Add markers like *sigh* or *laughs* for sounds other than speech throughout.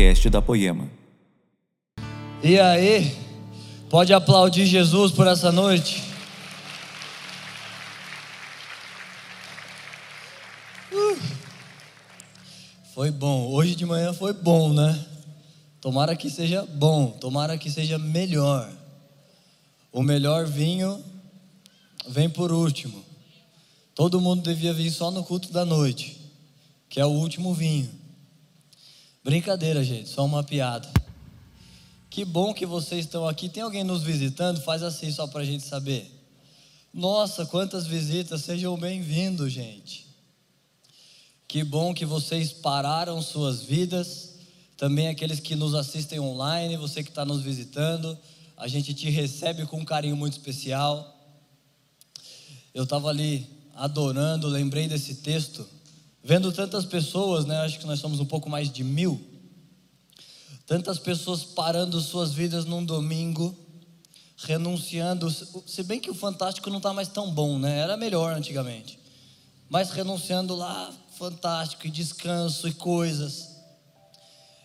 podcast da Poema. E aí, pode aplaudir Jesus por essa noite? Uh, foi bom, hoje de manhã foi bom, né? Tomara que seja bom, tomara que seja melhor. O melhor vinho vem por último. Todo mundo devia vir só no culto da noite, que é o último vinho. Brincadeira, gente, só uma piada. Que bom que vocês estão aqui. Tem alguém nos visitando? Faz assim só para a gente saber. Nossa, quantas visitas! Sejam bem-vindos, gente. Que bom que vocês pararam suas vidas. Também aqueles que nos assistem online, você que está nos visitando, a gente te recebe com um carinho muito especial. Eu estava ali adorando, lembrei desse texto Vendo tantas pessoas, né? Acho que nós somos um pouco mais de mil. Tantas pessoas parando suas vidas num domingo, renunciando. Se bem que o Fantástico não está mais tão bom, né? Era melhor antigamente. Mas renunciando lá, fantástico, e descanso e coisas.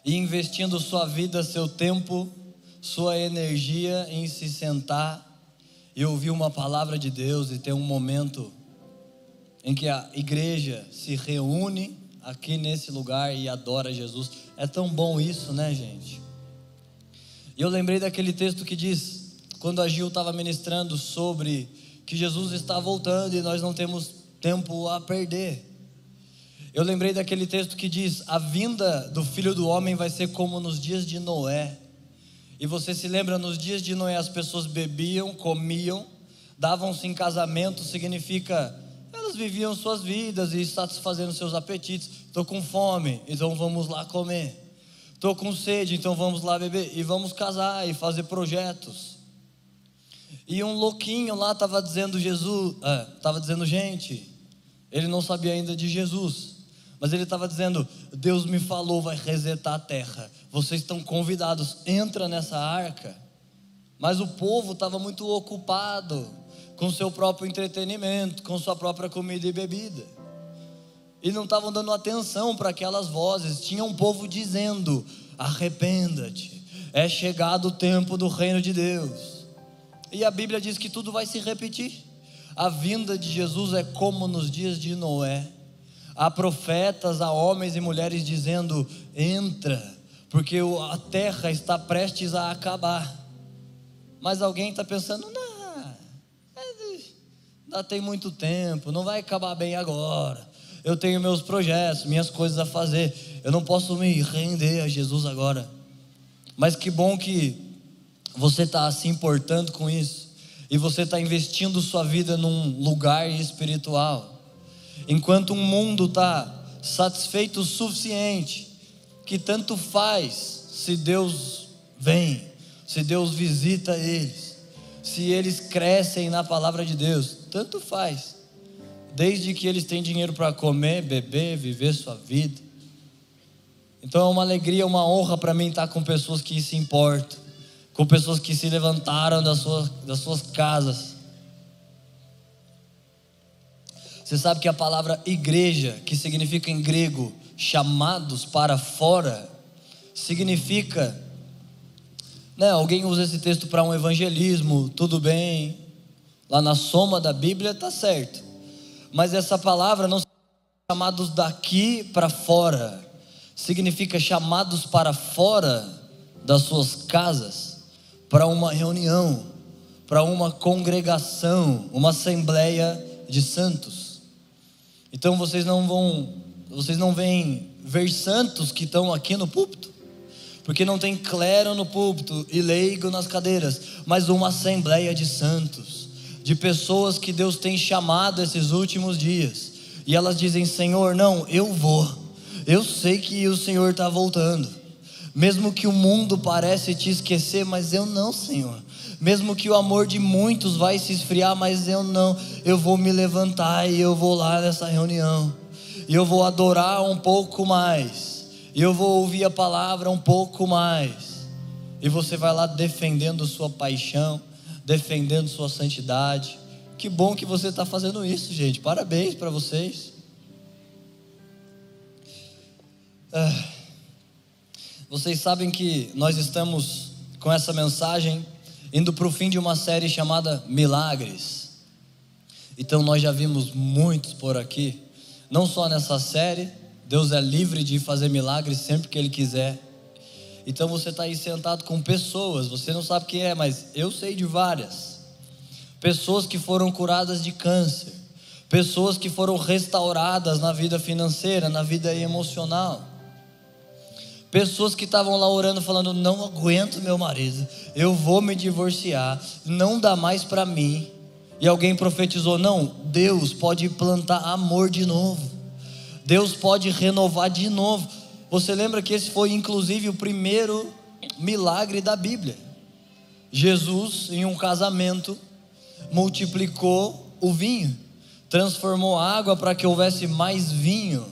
E investindo sua vida, seu tempo, sua energia em se sentar e ouvir uma palavra de Deus e ter um momento em que a igreja se reúne aqui nesse lugar e adora Jesus. É tão bom isso, né, gente? E eu lembrei daquele texto que diz, quando a Gil estava ministrando sobre que Jesus está voltando e nós não temos tempo a perder. Eu lembrei daquele texto que diz: a vinda do filho do homem vai ser como nos dias de Noé. E você se lembra, nos dias de Noé as pessoas bebiam, comiam, davam-se em casamento, significa elas viviam suas vidas e satisfazendo seus apetites. Estou com fome, então vamos lá comer. Estou com sede, então vamos lá beber. E vamos casar e fazer projetos. E um louquinho lá estava dizendo Jesus, estava é, dizendo gente, ele não sabia ainda de Jesus, mas ele estava dizendo: Deus me falou, vai resetar a terra. Vocês estão convidados, entra nessa arca. Mas o povo estava muito ocupado com seu próprio entretenimento, com sua própria comida e bebida. E não estavam dando atenção para aquelas vozes. Tinha um povo dizendo: arrependa-te, é chegado o tempo do reino de Deus. E a Bíblia diz que tudo vai se repetir. A vinda de Jesus é como nos dias de Noé. Há profetas, há homens e mulheres dizendo: entra, porque a terra está prestes a acabar. Mas alguém está pensando: não ainda tem muito tempo, não vai acabar bem agora. Eu tenho meus projetos, minhas coisas a fazer. Eu não posso me render a Jesus agora. Mas que bom que você está se importando com isso. E você está investindo sua vida num lugar espiritual. Enquanto um mundo está satisfeito o suficiente, que tanto faz se Deus vem, se Deus visita eles, se eles crescem na palavra de Deus tanto faz. Desde que eles têm dinheiro para comer, beber, viver sua vida. Então é uma alegria, uma honra para mim estar com pessoas que se importam, com pessoas que se levantaram das suas, das suas casas. Você sabe que a palavra igreja, que significa em grego chamados para fora, significa, né, alguém usa esse texto para um evangelismo, tudo bem, Lá na soma da Bíblia está certo. Mas essa palavra não significa chamados daqui para fora. Significa chamados para fora das suas casas, para uma reunião, para uma congregação, uma assembleia de santos. Então vocês não vão, vocês não vêm ver santos que estão aqui no púlpito, porque não tem clero no púlpito e leigo nas cadeiras, mas uma assembleia de santos de pessoas que Deus tem chamado esses últimos dias. E elas dizem: Senhor, não, eu vou. Eu sei que o Senhor está voltando. Mesmo que o mundo parece te esquecer, mas eu não, Senhor. Mesmo que o amor de muitos vai se esfriar, mas eu não. Eu vou me levantar e eu vou lá nessa reunião. E eu vou adorar um pouco mais. E eu vou ouvir a palavra um pouco mais. E você vai lá defendendo sua paixão defendendo sua santidade. Que bom que você está fazendo isso, gente. Parabéns para vocês. Ah, Vocês sabem que nós estamos com essa mensagem indo para o fim de uma série chamada Milagres. Então nós já vimos muitos por aqui, não só nessa série, Deus é livre de fazer milagres sempre que Ele quiser. Então você está aí sentado com pessoas, você não sabe quem é, mas eu sei de várias. Pessoas que foram curadas de câncer, pessoas que foram restauradas na vida financeira, na vida emocional. Pessoas que estavam lá orando, falando: Não aguento meu marido, eu vou me divorciar, não dá mais para mim. E alguém profetizou: Não, Deus pode plantar amor de novo, Deus pode renovar de novo. Você lembra que esse foi inclusive o primeiro milagre da Bíblia? Jesus, em um casamento, multiplicou o vinho, transformou água para que houvesse mais vinho.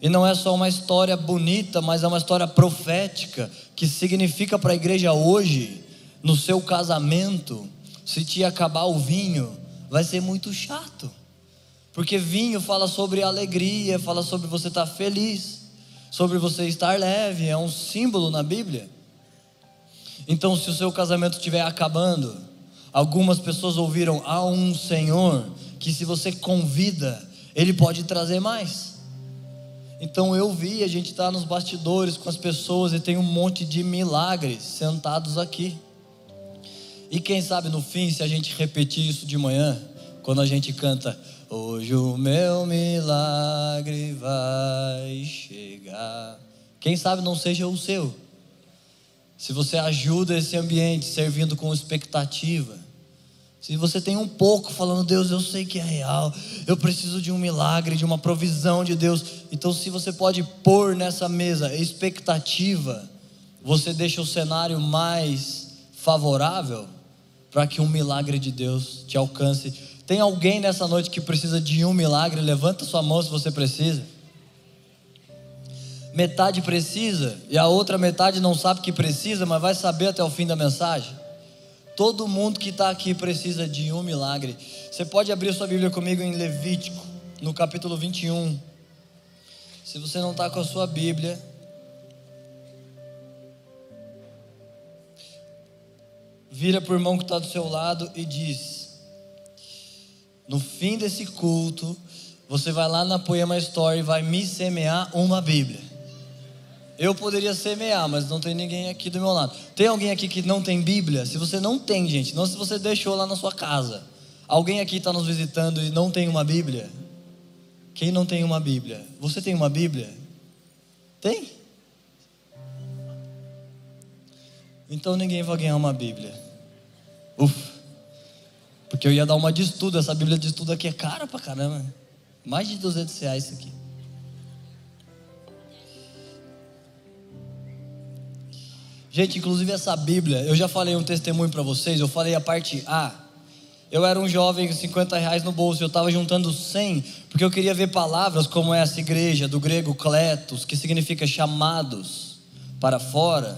E não é só uma história bonita, mas é uma história profética que significa para a igreja hoje, no seu casamento, se te acabar o vinho, vai ser muito chato. Porque vinho fala sobre alegria, fala sobre você estar feliz, sobre você estar leve, é um símbolo na Bíblia. Então, se o seu casamento estiver acabando, algumas pessoas ouviram há um Senhor que se você convida, ele pode trazer mais. Então eu vi, a gente está nos bastidores com as pessoas e tem um monte de milagres sentados aqui. E quem sabe no fim, se a gente repetir isso de manhã, quando a gente canta, hoje o meu milagre vai chegar. Quem sabe não seja o seu. Se você ajuda esse ambiente servindo com expectativa, se você tem um pouco falando, Deus, eu sei que é real, eu preciso de um milagre, de uma provisão de Deus. Então, se você pode pôr nessa mesa expectativa, você deixa o cenário mais favorável para que um milagre de Deus te alcance. Tem alguém nessa noite que precisa de um milagre? Levanta sua mão se você precisa. Metade precisa e a outra metade não sabe que precisa, mas vai saber até o fim da mensagem. Todo mundo que está aqui precisa de um milagre. Você pode abrir sua Bíblia comigo em Levítico, no capítulo 21. Se você não está com a sua Bíblia, vira para o irmão que está do seu lado e diz: No fim desse culto, você vai lá na Poema Story e vai me semear uma Bíblia. Eu poderia semear, mas não tem ninguém aqui do meu lado. Tem alguém aqui que não tem Bíblia? Se você não tem, gente, não se você deixou lá na sua casa. Alguém aqui está nos visitando e não tem uma Bíblia? Quem não tem uma Bíblia? Você tem uma Bíblia? Tem? Então ninguém vai ganhar uma Bíblia. Ufa. Porque eu ia dar uma de estudo. Essa Bíblia de estudo aqui é cara pra caramba. Mais de 200 reais isso aqui. Gente, inclusive essa Bíblia, eu já falei um testemunho para vocês, eu falei a parte A. Eu era um jovem com 50 reais no bolso, eu estava juntando 100, porque eu queria ver palavras como essa igreja, do grego kletos, que significa chamados para fora.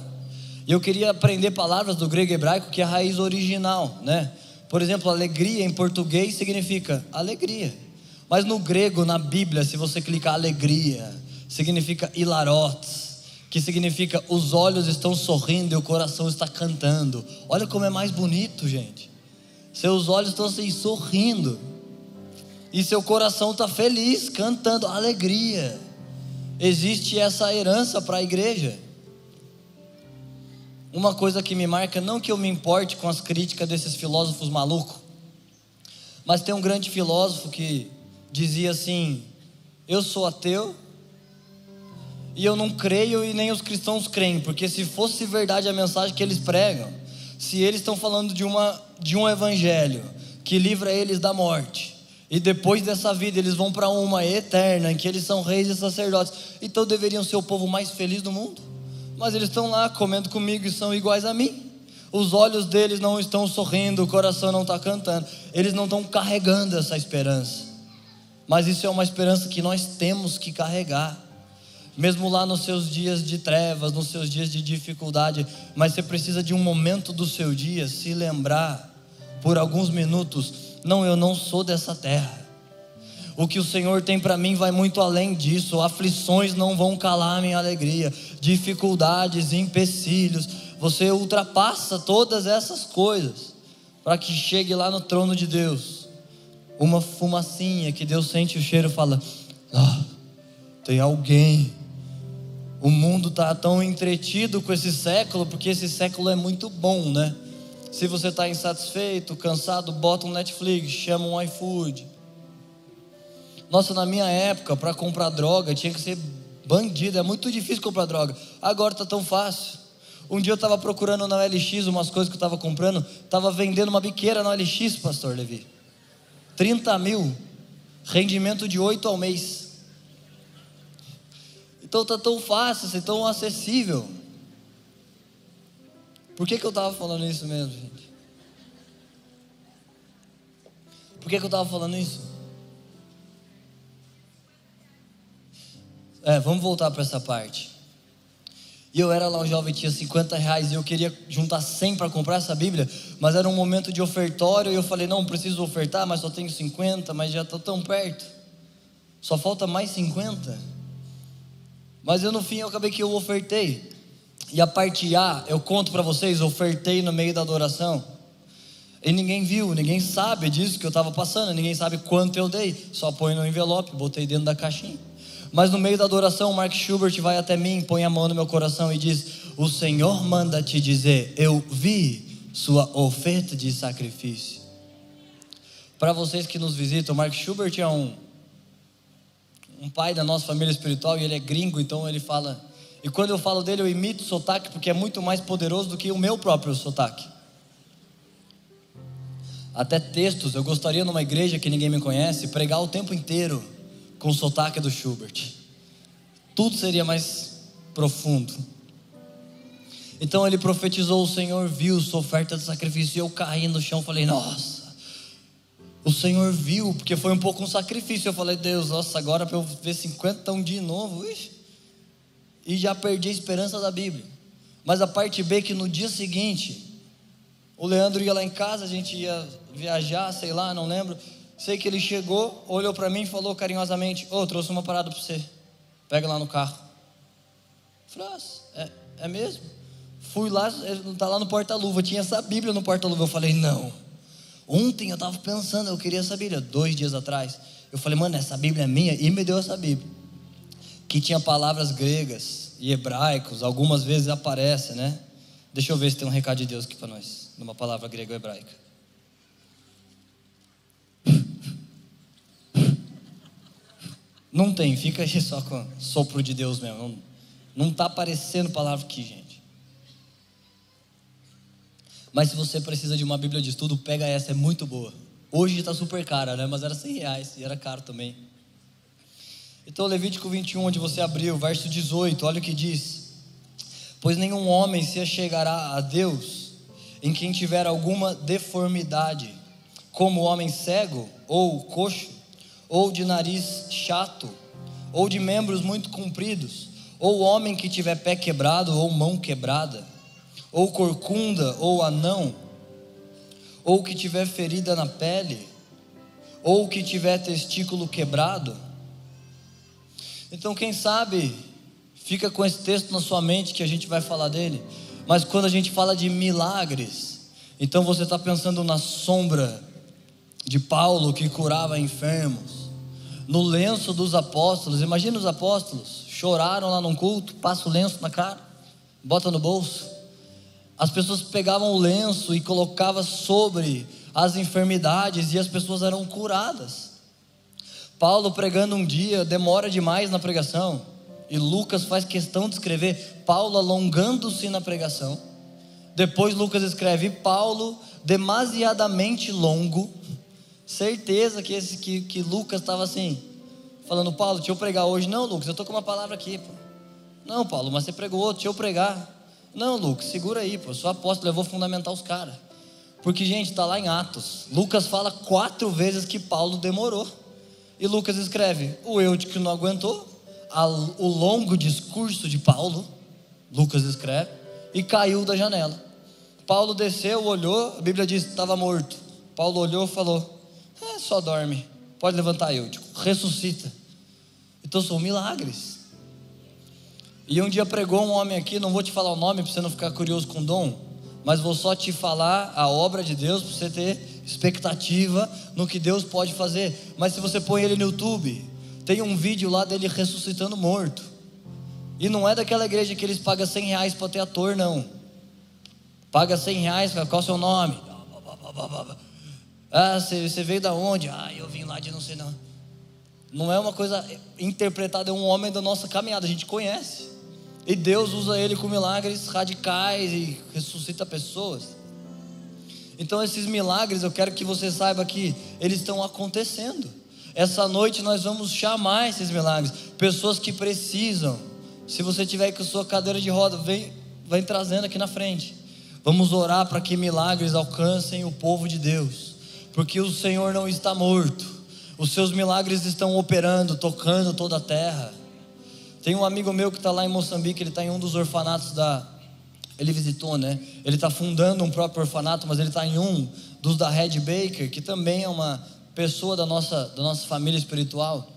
E eu queria aprender palavras do grego hebraico, que é a raiz original, né? Por exemplo, alegria em português significa alegria. Mas no grego, na Bíblia, se você clicar alegria, significa hilarotes que significa os olhos estão sorrindo e o coração está cantando. Olha como é mais bonito, gente. Seus olhos estão assim sorrindo e seu coração está feliz, cantando alegria. Existe essa herança para a igreja. Uma coisa que me marca, não que eu me importe com as críticas desses filósofos malucos, mas tem um grande filósofo que dizia assim: Eu sou ateu, e eu não creio e nem os cristãos creem, porque se fosse verdade a mensagem que eles pregam, se eles estão falando de, uma, de um evangelho que livra eles da morte, e depois dessa vida eles vão para uma eterna, em que eles são reis e sacerdotes, então deveriam ser o povo mais feliz do mundo, mas eles estão lá comendo comigo e são iguais a mim. Os olhos deles não estão sorrindo, o coração não está cantando, eles não estão carregando essa esperança, mas isso é uma esperança que nós temos que carregar mesmo lá nos seus dias de trevas, nos seus dias de dificuldade, mas você precisa de um momento do seu dia se lembrar por alguns minutos: não, eu não sou dessa terra. O que o Senhor tem para mim vai muito além disso. Aflições não vão calar minha alegria, dificuldades, empecilhos. Você ultrapassa todas essas coisas para que chegue lá no trono de Deus. Uma fumacinha que Deus sente o cheiro e fala: ah, tem alguém. O mundo está tão entretido com esse século, porque esse século é muito bom, né? Se você está insatisfeito, cansado, bota um Netflix, chama um iFood. Nossa, na minha época, para comprar droga, tinha que ser bandido. É muito difícil comprar droga. Agora está tão fácil. Um dia eu estava procurando na LX umas coisas que eu estava comprando. Estava vendendo uma biqueira na LX, pastor Levi. 30 mil. Rendimento de 8 ao mês. Então está tão fácil, está tão acessível. Por que, que eu estava falando isso mesmo, gente? Por que, que eu estava falando isso? É, vamos voltar para essa parte. E eu era lá um jovem, tinha 50 reais e eu queria juntar 100 para comprar essa Bíblia, mas era um momento de ofertório e eu falei: não, preciso ofertar, mas só tenho 50, mas já estou tão perto. Só falta mais 50. Mas eu no fim eu acabei que eu ofertei. E a parte A, eu conto para vocês, ofertei no meio da adoração. E ninguém viu, ninguém sabe disso que eu estava passando, ninguém sabe quanto eu dei. Só põe no envelope, botei dentro da caixinha. Mas no meio da adoração, Mark Schubert vai até mim, põe a mão no meu coração e diz: O Senhor manda te dizer, eu vi sua oferta de sacrifício. Para vocês que nos visitam, Mark Schubert é um, um pai da nossa família espiritual e ele é gringo, então ele fala e quando eu falo dele, eu imito o sotaque porque é muito mais poderoso do que o meu próprio sotaque. Até textos, eu gostaria numa igreja que ninguém me conhece, pregar o tempo inteiro com o sotaque do Schubert. Tudo seria mais profundo. Então ele profetizou: O Senhor viu sua oferta de sacrifício. E eu caí no chão, falei: Nossa, o Senhor viu, porque foi um pouco um sacrifício. Eu falei: Deus, nossa, agora para eu ver 50 um de novo, e já perdi a esperança da Bíblia. Mas a parte B que no dia seguinte, o Leandro ia lá em casa, a gente ia viajar, sei lá, não lembro. Sei que ele chegou, olhou para mim e falou carinhosamente: Ô, oh, trouxe uma parada para você. Pega lá no carro. falei, ah, é, é mesmo? Fui lá, ele está lá no porta-luva, tinha essa Bíblia no porta-luva. Eu falei, não. Ontem eu estava pensando, eu queria essa Bíblia, dois dias atrás. Eu falei, mano, essa Bíblia é minha, e me deu essa Bíblia que tinha palavras gregas e hebraicos, algumas vezes aparece, né? Deixa eu ver se tem um recado de Deus aqui para nós, numa palavra grega ou hebraica. Não tem, fica aí só com sopro de Deus mesmo. Não está aparecendo palavra aqui, gente. Mas se você precisa de uma Bíblia de estudo, pega essa, é muito boa. Hoje está super cara, né? Mas era 100 reais e era caro também. Então, Levítico 21, onde você abriu, verso 18, olha o que diz: Pois nenhum homem se achegará a Deus em quem tiver alguma deformidade, como homem cego, ou coxo, ou de nariz chato, ou de membros muito compridos, ou homem que tiver pé quebrado, ou mão quebrada, ou corcunda, ou anão, ou que tiver ferida na pele, ou que tiver testículo quebrado, então, quem sabe, fica com esse texto na sua mente que a gente vai falar dele. Mas quando a gente fala de milagres, então você está pensando na sombra de Paulo que curava enfermos, no lenço dos apóstolos. Imagina os apóstolos, choraram lá num culto, passa o lenço na cara, bota no bolso. As pessoas pegavam o lenço e colocavam sobre as enfermidades e as pessoas eram curadas. Paulo pregando um dia demora demais na pregação, e Lucas faz questão de escrever Paulo alongando-se na pregação. Depois Lucas escreve Paulo demasiadamente longo. Certeza que esse que, que Lucas estava assim, falando, Paulo, deixa eu pregar hoje. Não, Lucas, eu estou com uma palavra aqui. Pô. Não, Paulo, mas você pregou outro, deixa eu pregar. Não, Lucas, segura aí, pô. Sou apóstolo, eu vou fundamentar os caras. Porque, gente, está lá em Atos. Lucas fala quatro vezes que Paulo demorou. E Lucas escreve: o Eutico não aguentou o longo discurso de Paulo. Lucas escreve e caiu da janela. Paulo desceu, olhou, a Bíblia diz que estava morto. Paulo olhou e falou: só dorme, pode levantar Eutico. ressuscita. Então são milagres. E um dia pregou um homem aqui, não vou te falar o nome para você não ficar curioso com o dom, mas vou só te falar a obra de Deus para você ter expectativa no que Deus pode fazer. Mas se você põe ele no YouTube, tem um vídeo lá dele ressuscitando morto. E não é daquela igreja que eles pagam 100 reais para ter ator, não. Paga 100 reais, qual é o seu nome? Ah, você, veio da onde? Ah, eu vim lá de não sei não. Não é uma coisa interpretada, é um homem da nossa caminhada, a gente conhece. E Deus usa ele com milagres radicais e ressuscita pessoas. Então esses milagres, eu quero que você saiba que eles estão acontecendo. Essa noite nós vamos chamar esses milagres, pessoas que precisam. Se você tiver com sua cadeira de roda, vem, vem trazendo aqui na frente. Vamos orar para que milagres alcancem o povo de Deus, porque o Senhor não está morto. Os seus milagres estão operando, tocando toda a terra. Tem um amigo meu que está lá em Moçambique, ele está em um dos orfanatos da. Ele visitou, né? Ele está fundando um próprio orfanato, mas ele está em um dos da Red Baker, que também é uma pessoa da nossa, da nossa família espiritual.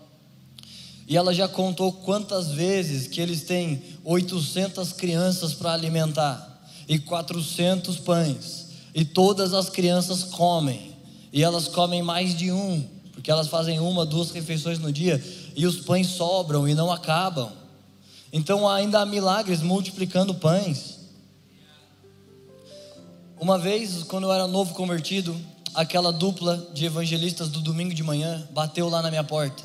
E ela já contou quantas vezes que eles têm 800 crianças para alimentar e 400 pães, e todas as crianças comem, e elas comem mais de um, porque elas fazem uma, duas refeições no dia, e os pães sobram e não acabam. Então ainda há milagres multiplicando pães. Uma vez, quando eu era novo convertido, aquela dupla de evangelistas do domingo de manhã bateu lá na minha porta.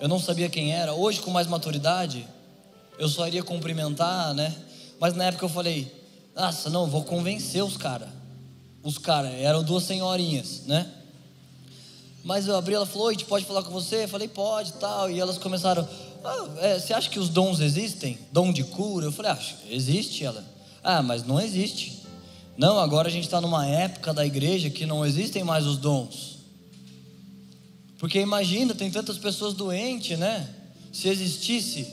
Eu não sabia quem era. Hoje, com mais maturidade, eu só iria cumprimentar, né? Mas na época eu falei: nossa, não, vou convencer os caras. Os caras, eram duas senhorinhas, né? Mas eu abri, ela falou: Oi, pode falar com você? Eu falei: Pode, tal. E elas começaram: ah, é, Você acha que os dons existem? Dom de cura? Eu falei: Acho, existe. Ela: Ah, mas não existe. Não, agora a gente está numa época da igreja que não existem mais os dons. Porque imagina, tem tantas pessoas doentes, né? Se existisse,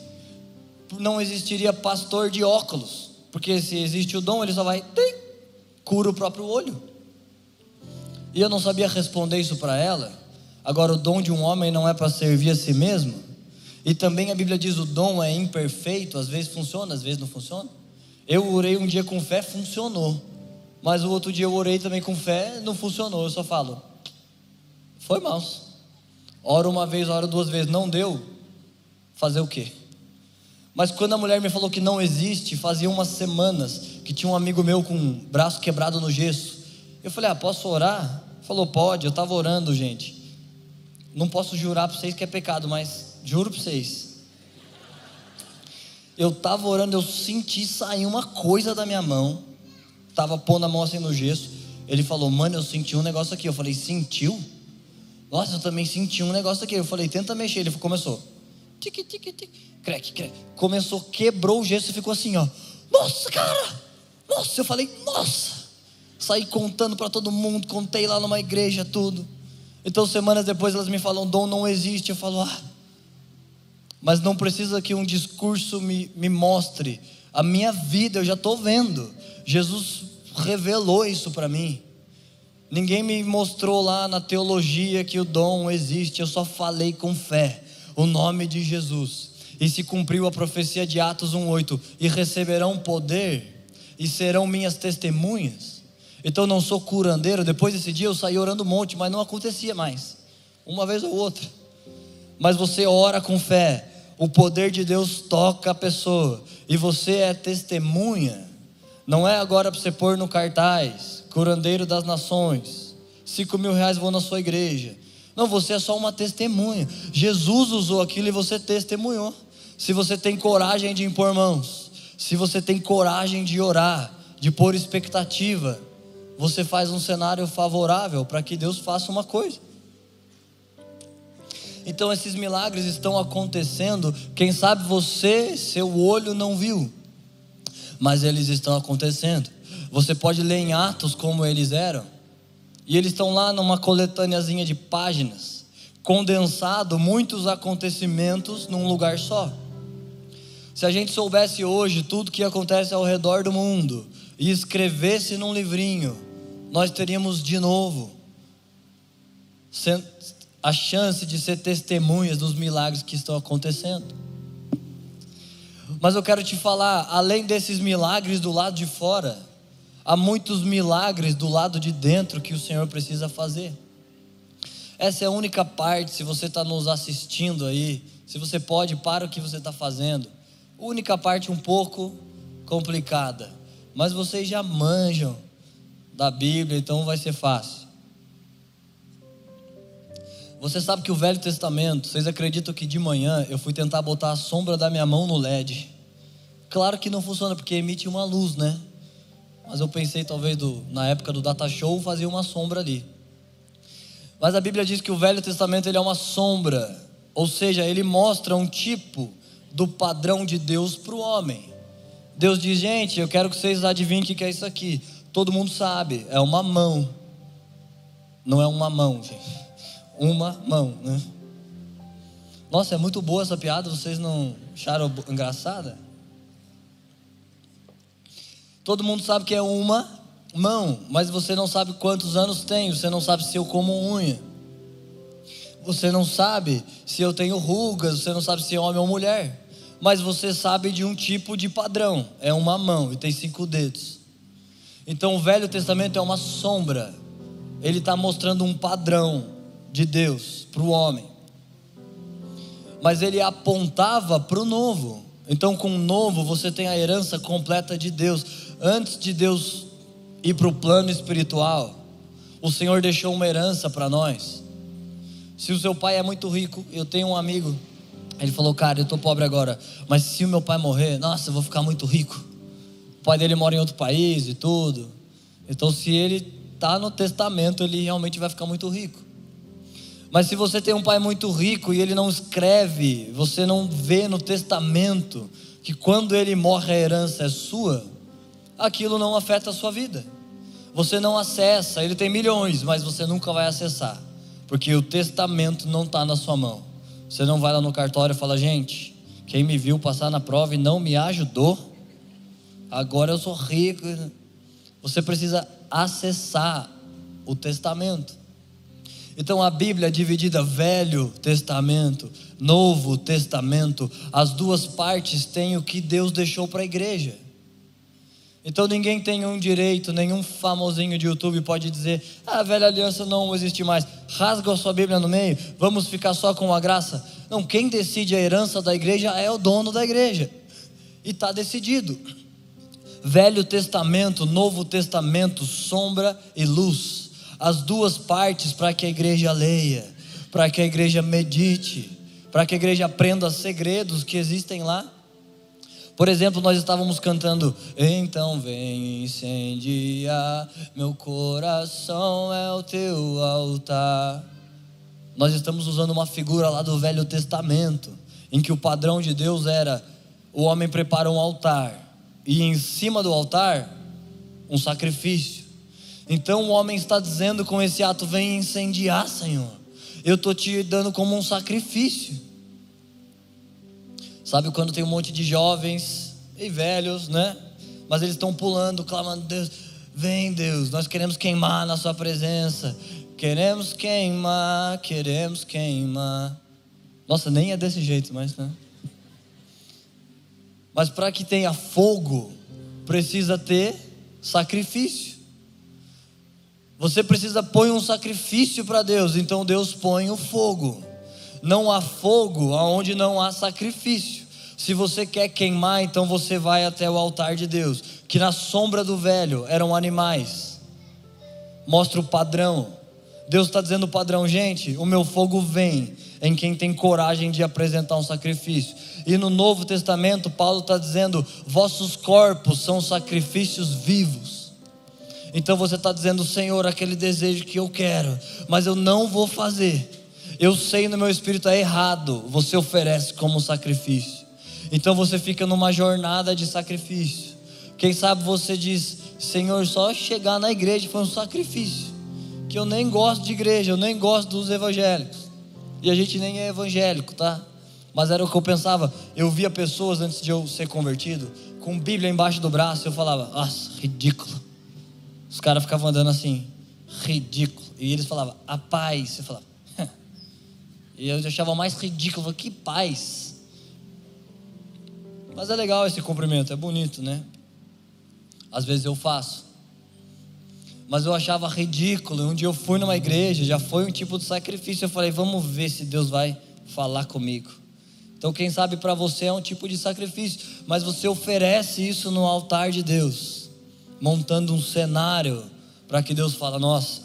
não existiria pastor de óculos. Porque se existe o dom, ele só vai, cura o próprio olho. E eu não sabia responder isso para ela. Agora, o dom de um homem não é para servir a si mesmo. E também a Bíblia diz: o dom é imperfeito, às vezes funciona, às vezes não funciona. Eu orei um dia com fé, funcionou. Mas o outro dia eu orei também com fé, não funcionou. Eu só falo: foi mal. Ora uma vez, ora duas vezes, não deu. Fazer o quê? Mas quando a mulher me falou que não existe, fazia umas semanas que tinha um amigo meu com o braço quebrado no gesso. Eu falei: Ah, posso orar? Falou: Pode. Eu estava orando, gente. Não posso jurar para vocês que é pecado, mas juro para vocês. Eu estava orando, eu senti sair uma coisa da minha mão. Estava pondo a mão assim no gesso. Ele falou: Mano, eu senti um negócio aqui. Eu falei: Sentiu? Nossa, eu também senti um negócio aqui. Eu falei: Tenta mexer. Ele começou: Tic, tic, tic crack, crack. Começou, quebrou o gesso e ficou assim, ó. Nossa, cara! Nossa, eu falei, nossa! Saí contando para todo mundo, contei lá numa igreja, tudo. Então, semanas depois, elas me falam: dom não existe. Eu falo, ah. Mas não precisa que um discurso me, me mostre. A minha vida eu já estou vendo. Jesus revelou isso para mim. Ninguém me mostrou lá na teologia que o dom existe. Eu só falei com fé. O nome de Jesus e se cumpriu a profecia de Atos 1:8, e receberão poder e serão minhas testemunhas. Então não sou curandeiro, depois desse dia eu saí orando um monte, mas não acontecia mais. Uma vez ou outra. Mas você ora com fé, o poder de Deus toca a pessoa e você é testemunha. Não é agora para você pôr no cartaz, curandeiro das nações, cinco mil reais vou na sua igreja. Não, você é só uma testemunha. Jesus usou aquilo e você testemunhou se você tem coragem de impor mãos, se você tem coragem de orar, de pôr expectativa, você faz um cenário favorável para que Deus faça uma coisa. Então esses milagres estão acontecendo, quem sabe você, seu olho não viu, mas eles estão acontecendo. Você pode ler em Atos como eles eram, e eles estão lá numa coletâneazinha de páginas, condensado muitos acontecimentos num lugar só. Se a gente soubesse hoje tudo que acontece ao redor do mundo e escrevesse num livrinho, nós teríamos de novo a chance de ser testemunhas dos milagres que estão acontecendo. Mas eu quero te falar, além desses milagres do lado de fora, há muitos milagres do lado de dentro que o Senhor precisa fazer. Essa é a única parte, se você está nos assistindo aí, se você pode, para o que você está fazendo. Única parte um pouco complicada, mas vocês já manjam da Bíblia, então vai ser fácil. Você sabe que o Velho Testamento, vocês acreditam que de manhã eu fui tentar botar a sombra da minha mão no LED? Claro que não funciona porque emite uma luz, né? Mas eu pensei talvez do, na época do data show fazer uma sombra ali. Mas a Bíblia diz que o Velho Testamento ele é uma sombra, ou seja, ele mostra um tipo do padrão de Deus para o homem. Deus diz, gente, eu quero que vocês adivinhem o que é isso aqui. Todo mundo sabe, é uma mão. Não é uma mão, gente. Uma mão, né? Nossa, é muito boa essa piada, vocês não acharam engraçada? Todo mundo sabe que é uma mão, mas você não sabe quantos anos tem, você não sabe se eu como unha. Você não sabe se eu tenho rugas, você não sabe se é homem ou mulher. Mas você sabe de um tipo de padrão, é uma mão e tem cinco dedos. Então o Velho Testamento é uma sombra, ele está mostrando um padrão de Deus para o homem. Mas ele apontava para o novo. Então, com o novo, você tem a herança completa de Deus antes de Deus ir para o plano espiritual, o Senhor deixou uma herança para nós. Se o seu pai é muito rico, eu tenho um amigo, ele falou, cara, eu estou pobre agora, mas se o meu pai morrer, nossa, eu vou ficar muito rico. O pai dele mora em outro país e tudo. Então, se ele está no testamento, ele realmente vai ficar muito rico. Mas se você tem um pai muito rico e ele não escreve, você não vê no testamento que quando ele morre a herança é sua, aquilo não afeta a sua vida. Você não acessa, ele tem milhões, mas você nunca vai acessar, porque o testamento não está na sua mão. Você não vai lá no cartório e fala, gente, quem me viu passar na prova e não me ajudou, agora eu sou rico. Você precisa acessar o testamento. Então a Bíblia é dividida Velho Testamento, Novo Testamento. As duas partes têm o que Deus deixou para a igreja. Então ninguém tem um direito, nenhum famosinho de YouTube pode dizer: ah, a velha aliança não existe mais. Rasga a sua Bíblia no meio, vamos ficar só com a graça. Não, quem decide a herança da igreja é o dono da igreja. E está decidido. Velho Testamento, Novo Testamento, sombra e luz. As duas partes para que a igreja leia, para que a igreja medite, para que a igreja aprenda segredos que existem lá. Por exemplo, nós estávamos cantando Então vem incendiar Meu coração é o teu altar. Nós estamos usando uma figura lá do Velho Testamento Em que o padrão de Deus era O homem prepara um altar E em cima do altar Um sacrifício. Então o homem está dizendo com esse ato Vem incendiar Senhor. Eu estou te dando como um sacrifício Sabe quando tem um monte de jovens e velhos, né? Mas eles estão pulando, clamando: Deus, vem Deus, nós queremos queimar na Sua presença. Queremos queimar, queremos queimar. Nossa, nem é desse jeito, mas né? Mas para que tenha fogo, precisa ter sacrifício. Você precisa pôr um sacrifício para Deus, então Deus põe o fogo. Não há fogo aonde não há sacrifício. Se você quer queimar, então você vai até o altar de Deus, que na sombra do velho eram animais. Mostra o padrão. Deus está dizendo o padrão, gente, o meu fogo vem em quem tem coragem de apresentar um sacrifício. E no Novo Testamento, Paulo está dizendo: vossos corpos são sacrifícios vivos. Então você está dizendo, Senhor, aquele desejo que eu quero, mas eu não vou fazer. Eu sei no meu espírito é errado. Você oferece como sacrifício. Então você fica numa jornada de sacrifício. Quem sabe você diz: Senhor, só chegar na igreja foi um sacrifício. Que eu nem gosto de igreja, eu nem gosto dos evangélicos. E a gente nem é evangélico, tá? Mas era o que eu pensava. Eu via pessoas antes de eu ser convertido com Bíblia embaixo do braço. Eu falava: Nossa, ridículo. Os caras ficavam andando assim, ridículo. E eles falavam: A paz. Você falava: E eu achava mais ridículo, falei, que paz. Mas é legal esse cumprimento, é bonito, né? Às vezes eu faço. Mas eu achava ridículo. Um dia eu fui numa igreja, já foi um tipo de sacrifício. Eu falei, vamos ver se Deus vai falar comigo. Então, quem sabe para você é um tipo de sacrifício, mas você oferece isso no altar de Deus, montando um cenário para que Deus fale: nossa,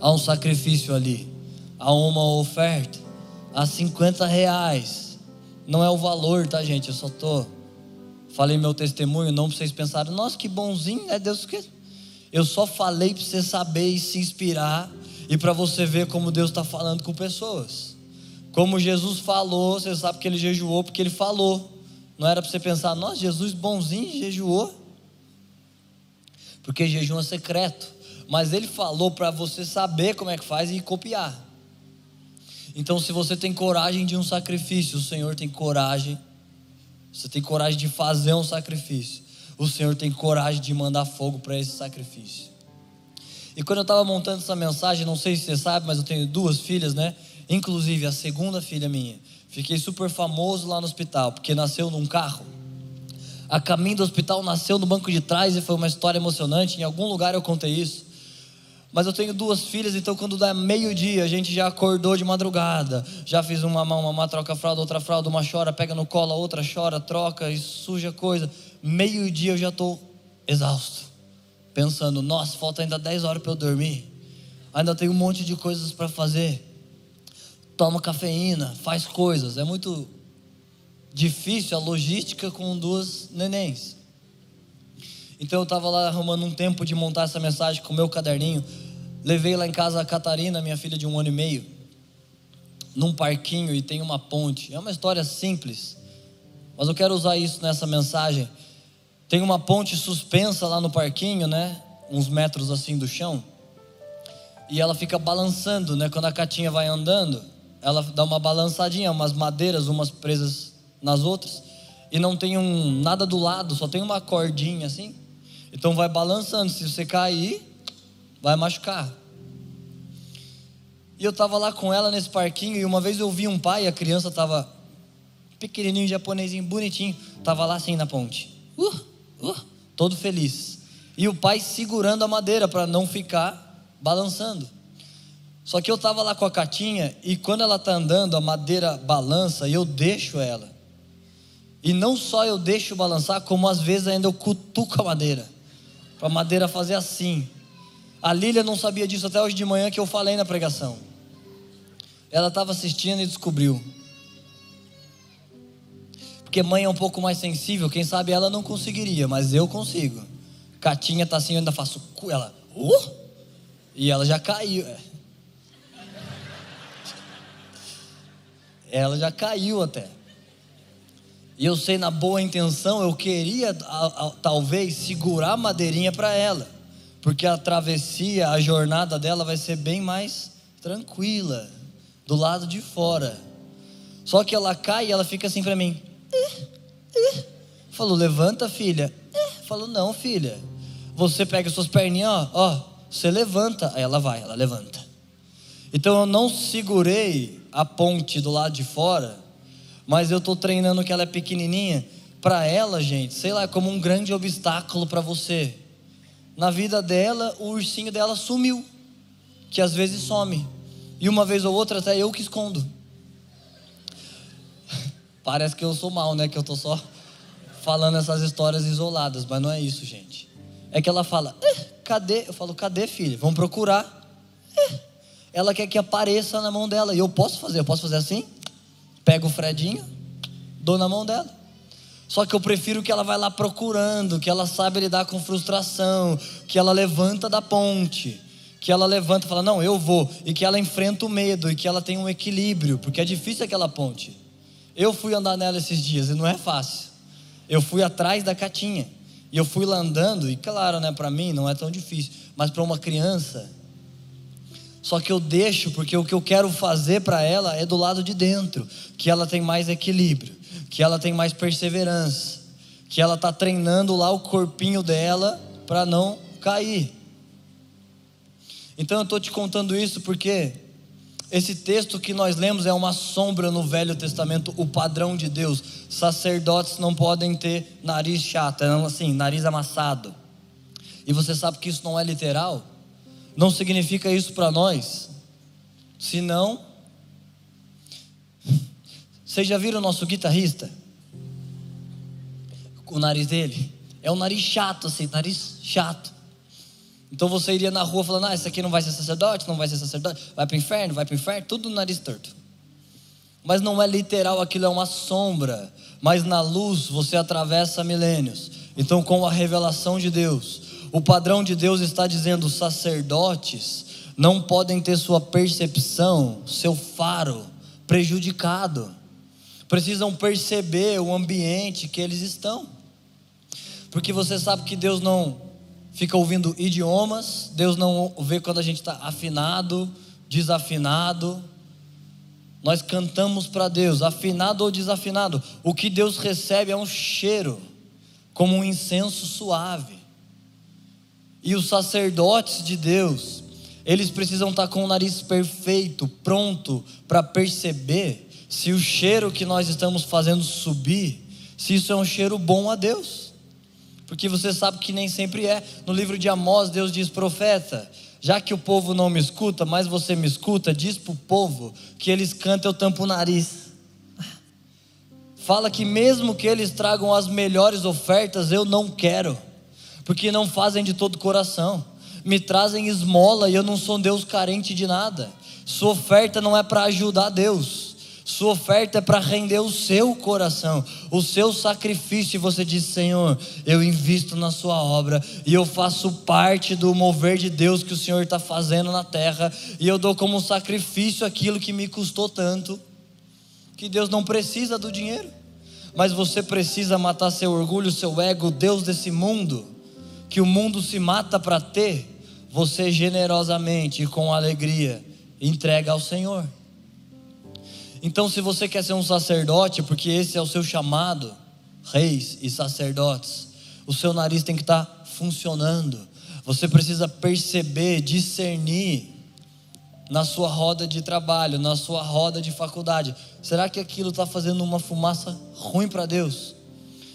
há um sacrifício ali, há uma oferta, há 50 reais. Não é o valor, tá, gente? Eu só tô falei meu testemunho, não para vocês pensarem, nossa, que bonzinho, é Deus que. Eu só falei para você saber e se inspirar e para você ver como Deus está falando com pessoas. Como Jesus falou, você sabe que ele jejuou porque ele falou. Não era para você pensar, nossa, Jesus bonzinho jejuou. Porque jejum é secreto. Mas ele falou para você saber como é que faz e copiar. Então, se você tem coragem de um sacrifício, o Senhor tem coragem. Você tem coragem de fazer um sacrifício. O Senhor tem coragem de mandar fogo para esse sacrifício. E quando eu estava montando essa mensagem, não sei se você sabe, mas eu tenho duas filhas, né? Inclusive a segunda filha minha. Fiquei super famoso lá no hospital, porque nasceu num carro. A caminho do hospital nasceu no banco de trás e foi uma história emocionante. Em algum lugar eu contei isso. Mas eu tenho duas filhas, então quando dá meio-dia, a gente já acordou de madrugada. Já fiz uma mão, uma mamá troca fralda, outra fralda, uma chora, pega no colo, a outra chora, troca e suja coisa. Meio-dia eu já estou exausto. Pensando, nossa, falta ainda 10 horas para eu dormir. Ainda tenho um monte de coisas para fazer toma cafeína, faz coisas. É muito difícil a logística com duas nenéns. Então eu estava lá arrumando um tempo de montar essa mensagem com o meu caderninho. Levei lá em casa a Catarina, minha filha de um ano e meio, num parquinho e tem uma ponte. É uma história simples, mas eu quero usar isso nessa mensagem. Tem uma ponte suspensa lá no parquinho, né? Uns metros assim do chão. E ela fica balançando, né? Quando a catinha vai andando, ela dá uma balançadinha, umas madeiras, umas presas nas outras, e não tem um nada do lado, só tem uma cordinha assim. Então vai balançando, se você cair, vai machucar. E eu estava lá com ela nesse parquinho e uma vez eu vi um pai, a criança estava pequenininho, japonesinho, bonitinho, estava lá assim na ponte, uh, uh, todo feliz. E o pai segurando a madeira para não ficar balançando. Só que eu estava lá com a catinha e quando ela está andando, a madeira balança e eu deixo ela. E não só eu deixo balançar, como às vezes ainda eu cutuco a madeira. Para a madeira fazer assim. A Lília não sabia disso até hoje de manhã que eu falei na pregação. Ela estava assistindo e descobriu. Porque mãe é um pouco mais sensível, quem sabe ela não conseguiria, mas eu consigo. Catinha tá assim, eu ainda faço. Ela, uh! E ela já caiu. É. ela já caiu até. E eu sei, na boa intenção, eu queria a, a, talvez segurar a madeirinha para ela, porque a travessia, a jornada dela vai ser bem mais tranquila, do lado de fora. Só que ela cai e ela fica assim para mim. Falou, levanta, filha. Falou, não, filha. Você pega suas perninhas, ó, ó, você levanta. Aí ela vai, ela levanta. Então eu não segurei a ponte do lado de fora, mas eu estou treinando que ela é pequenininha. Para ela, gente, sei lá, é como um grande obstáculo para você. Na vida dela, o ursinho dela sumiu, que às vezes some. E uma vez ou outra até eu que escondo. *laughs* Parece que eu sou mal, né? Que eu tô só falando essas histórias isoladas, mas não é isso, gente. É que ela fala: eh, "Cadê?" Eu falo: "Cadê, filha? Vamos procurar." Eh, ela quer que apareça na mão dela. E eu posso fazer, eu posso fazer assim? Pego o Fredinho, dou na mão dela. Só que eu prefiro que ela vai lá procurando, que ela sabe lidar com frustração, que ela levanta da ponte, que ela levanta e fala, não, eu vou, e que ela enfrenta o medo, e que ela tem um equilíbrio, porque é difícil aquela ponte. Eu fui andar nela esses dias e não é fácil. Eu fui atrás da catinha, e eu fui lá andando, e claro, né, para mim não é tão difícil, mas para uma criança só que eu deixo porque o que eu quero fazer para ela é do lado de dentro, que ela tem mais equilíbrio, que ela tem mais perseverança, que ela está treinando lá o corpinho dela para não cair. Então eu estou te contando isso porque Esse texto que nós lemos é uma sombra no Velho Testamento, o padrão de Deus. Sacerdotes não podem ter nariz chato, assim, nariz amassado. E você sabe que isso não é literal? Não significa isso para nós. Senão, vocês já viram o nosso guitarrista? O nariz dele é um nariz chato, assim, nariz chato. Então você iria na rua falando: Ah, esse aqui não vai ser sacerdote, não vai ser sacerdote, vai para o inferno, vai para o inferno, tudo no nariz torto. Mas não é literal, aquilo é uma sombra. Mas na luz você atravessa milênios. Então, com a revelação de Deus, o padrão de Deus está dizendo: sacerdotes não podem ter sua percepção, seu faro prejudicado. Precisam perceber o ambiente que eles estão. Porque você sabe que Deus não fica ouvindo idiomas, Deus não vê quando a gente está afinado, desafinado. Nós cantamos para Deus, afinado ou desafinado. O que Deus recebe é um cheiro, como um incenso suave. E os sacerdotes de Deus, eles precisam estar tá com o nariz perfeito, pronto para perceber se o cheiro que nós estamos fazendo subir, se isso é um cheiro bom a Deus porque você sabe que nem sempre é. No livro de Amós, Deus diz: profeta, já que o povo não me escuta, mas você me escuta, diz para o povo que eles cantam, eu tampo o nariz. Fala que mesmo que eles tragam as melhores ofertas, eu não quero, porque não fazem de todo coração, me trazem esmola e eu não sou Deus carente de nada. Sua oferta não é para ajudar Deus, sua oferta é para render o seu coração, o seu sacrifício. E você diz: Senhor, eu invisto na Sua obra e eu faço parte do mover de Deus que o Senhor está fazendo na terra. E eu dou como sacrifício aquilo que me custou tanto. Que Deus não precisa do dinheiro, mas você precisa matar seu orgulho, seu ego, Deus desse mundo, que o mundo se mata para ter. Você generosamente e com alegria entrega ao Senhor. Então, se você quer ser um sacerdote, porque esse é o seu chamado, reis e sacerdotes, o seu nariz tem que estar tá funcionando. Você precisa perceber, discernir na sua roda de trabalho, na sua roda de faculdade. Será que aquilo está fazendo uma fumaça ruim para Deus?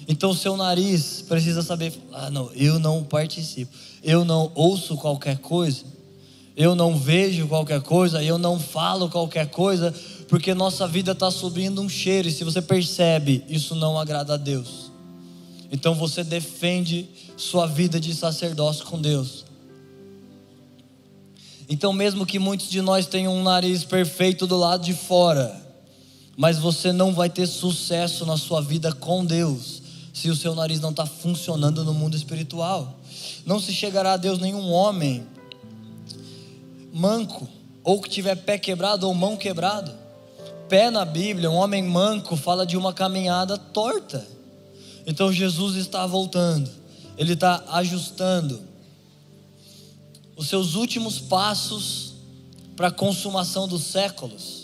Então seu nariz precisa saber, ah não, eu não participo, eu não ouço qualquer coisa, eu não vejo qualquer coisa, eu não falo qualquer coisa, porque nossa vida está subindo um cheiro, e se você percebe, isso não agrada a Deus. Então você defende sua vida de sacerdócio com Deus. Então, mesmo que muitos de nós tenham um nariz perfeito do lado de fora, mas você não vai ter sucesso na sua vida com Deus, se o seu nariz não está funcionando no mundo espiritual. Não se chegará a Deus nenhum homem manco, ou que tiver pé quebrado ou mão quebrado pé na Bíblia, um homem manco, fala de uma caminhada torta. Então Jesus está voltando, ele está ajustando os seus últimos passos para a consumação dos séculos.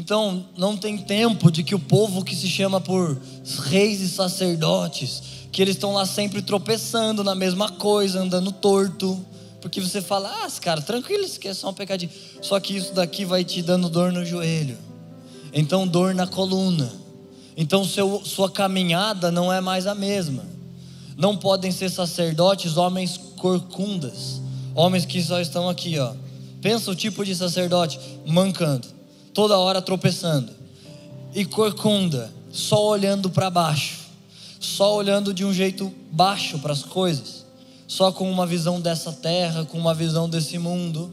Então, não tem tempo de que o povo que se chama por reis e sacerdotes, que eles estão lá sempre tropeçando na mesma coisa, andando torto, porque você fala, ah, cara, tranquilo, isso aqui é só um pecadinho. Só que isso daqui vai te dando dor no joelho. Então, dor na coluna. Então, seu, sua caminhada não é mais a mesma. Não podem ser sacerdotes homens corcundas. Homens que só estão aqui, ó. Pensa o tipo de sacerdote mancando, toda hora tropeçando. E corcunda, só olhando para baixo. Só olhando de um jeito baixo para as coisas só com uma visão dessa terra, com uma visão desse mundo.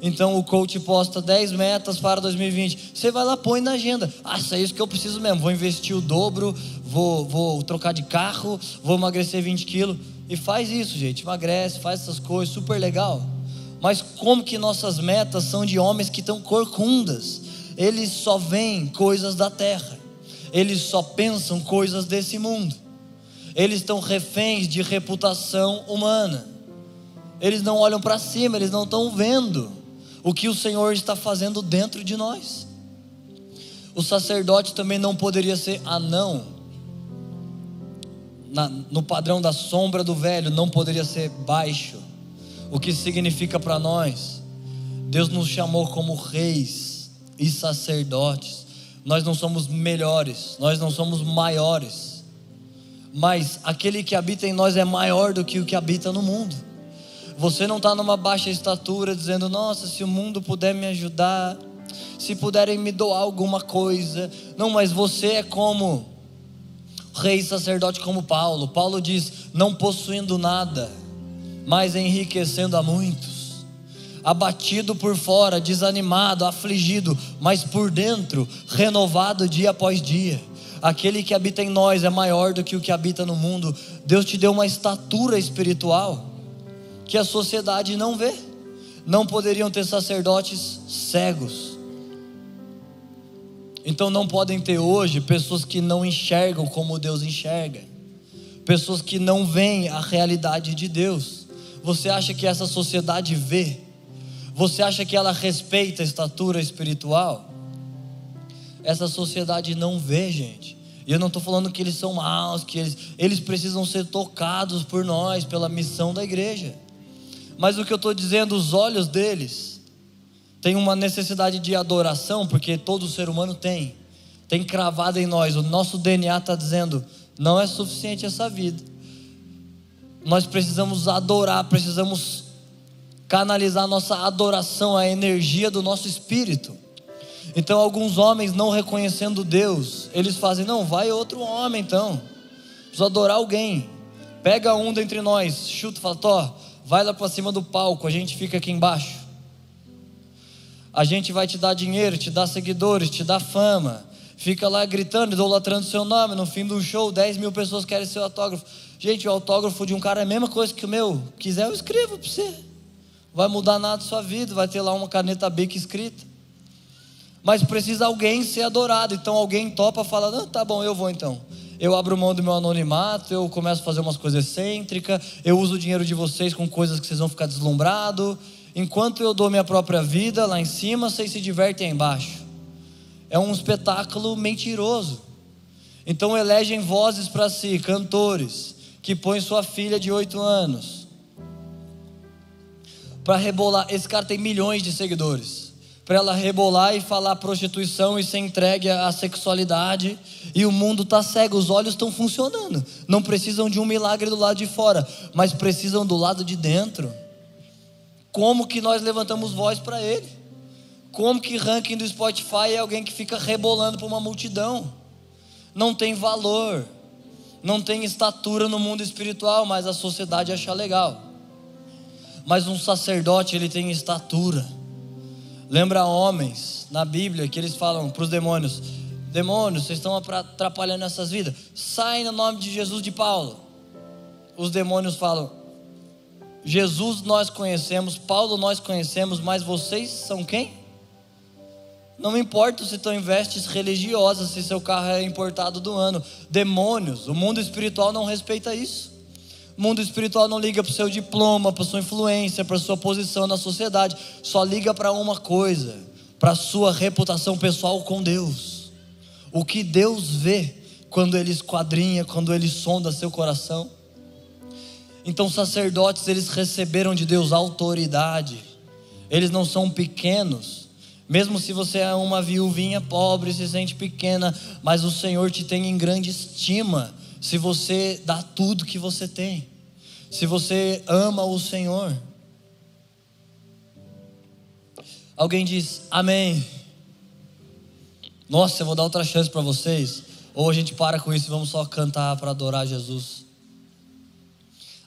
Então o coach posta 10 metas para 2020. Você vai lá, põe na agenda. Ah, isso é isso que eu preciso mesmo. Vou investir o dobro, vou, vou trocar de carro, vou emagrecer 20 quilos. E faz isso, gente. Emagrece, faz essas coisas, super legal. Mas como que nossas metas são de homens que estão corcundas? Eles só veem coisas da terra. Eles só pensam coisas desse mundo eles estão reféns de reputação humana. Eles não olham para cima, eles não estão vendo o que o Senhor está fazendo dentro de nós. O sacerdote também não poderia ser anão, Na, no padrão da sombra do velho, não poderia ser baixo. O que significa para nós? Deus nos chamou como reis e sacerdotes. Nós não somos melhores, nós não somos maiores, mas aquele que habita em nós é maior do que o que habita no mundo. Você não está numa baixa estatura dizendo, nossa, se o mundo puder me ajudar, se puderem me doar alguma coisa. Não, mas você é como rei sacerdote como Paulo. Paulo diz: não possuindo nada, mas enriquecendo a muitos. Abatido por fora, desanimado, afligido, mas por dentro, renovado dia após dia. Aquele que habita em nós é maior do que o que habita no mundo. Deus te deu uma estatura espiritual que a sociedade não vê. Não poderiam ter sacerdotes cegos então não podem ter hoje pessoas que não enxergam como Deus enxerga, pessoas que não veem a realidade de Deus. Você acha que essa sociedade vê? Você acha que ela respeita a estatura espiritual? Essa sociedade não vê, gente. E eu não estou falando que eles são maus, que eles, eles precisam ser tocados por nós, pela missão da igreja. Mas o que eu estou dizendo, os olhos deles tem uma necessidade de adoração, porque todo ser humano tem, tem cravado em nós, o nosso DNA está dizendo: não é suficiente essa vida, nós precisamos adorar, precisamos canalizar nossa adoração, a energia do nosso espírito. Então, alguns homens não reconhecendo Deus, eles fazem: não, vai outro homem então, preciso adorar alguém. Pega um dentre nós, chuta, fala: Tó, vai lá para cima do palco, a gente fica aqui embaixo a gente vai te dar dinheiro, te dar seguidores, te dar fama. Fica lá gritando, idolatrando seu nome. No fim do show, 10 mil pessoas querem seu autógrafo. Gente, o autógrafo de um cara é a mesma coisa que o meu. Quiser, eu escrevo para você. Vai mudar nada da sua vida, vai ter lá uma caneta bic escrita. Mas precisa alguém ser adorado. Então alguém topa fala: Não, tá bom, eu vou então. Eu abro mão do meu anonimato, eu começo a fazer umas coisas excêntricas, eu uso o dinheiro de vocês com coisas que vocês vão ficar deslumbrados Enquanto eu dou minha própria vida lá em cima, vocês se divertem embaixo. É um espetáculo mentiroso. Então elegem vozes para si, cantores, que põem sua filha de oito anos para rebolar. Esse cara tem milhões de seguidores. Para ela rebolar e falar prostituição e ser entregue à sexualidade. E o mundo está cego, os olhos estão funcionando. Não precisam de um milagre do lado de fora, mas precisam do lado de dentro. Como que nós levantamos voz para Ele? Como que ranking do Spotify é alguém que fica rebolando para uma multidão? Não tem valor, não tem estatura no mundo espiritual, mas a sociedade acha legal. Mas um sacerdote ele tem estatura. Lembra homens na Bíblia que eles falam para os demônios: demônios, vocês estão atrapalhando essas vidas, saem no nome de Jesus de Paulo. Os demônios falam: Jesus nós conhecemos, Paulo nós conhecemos, mas vocês são quem? Não importa se estão em vestes religiosas, se seu carro é importado do ano. Demônios, o mundo espiritual não respeita isso. O mundo espiritual não liga para o seu diploma, para sua influência, para sua posição na sociedade. Só liga para uma coisa: para a sua reputação pessoal com Deus. O que Deus vê quando Ele esquadrinha, quando Ele sonda seu coração. Então, sacerdotes, eles receberam de Deus autoridade, eles não são pequenos. Mesmo se você é uma viuvinha pobre, se sente pequena, mas o Senhor te tem em grande estima, se você dá tudo que você tem, se você ama o Senhor. Alguém diz amém. Nossa, eu vou dar outra chance para vocês. Ou a gente para com isso e vamos só cantar para adorar Jesus.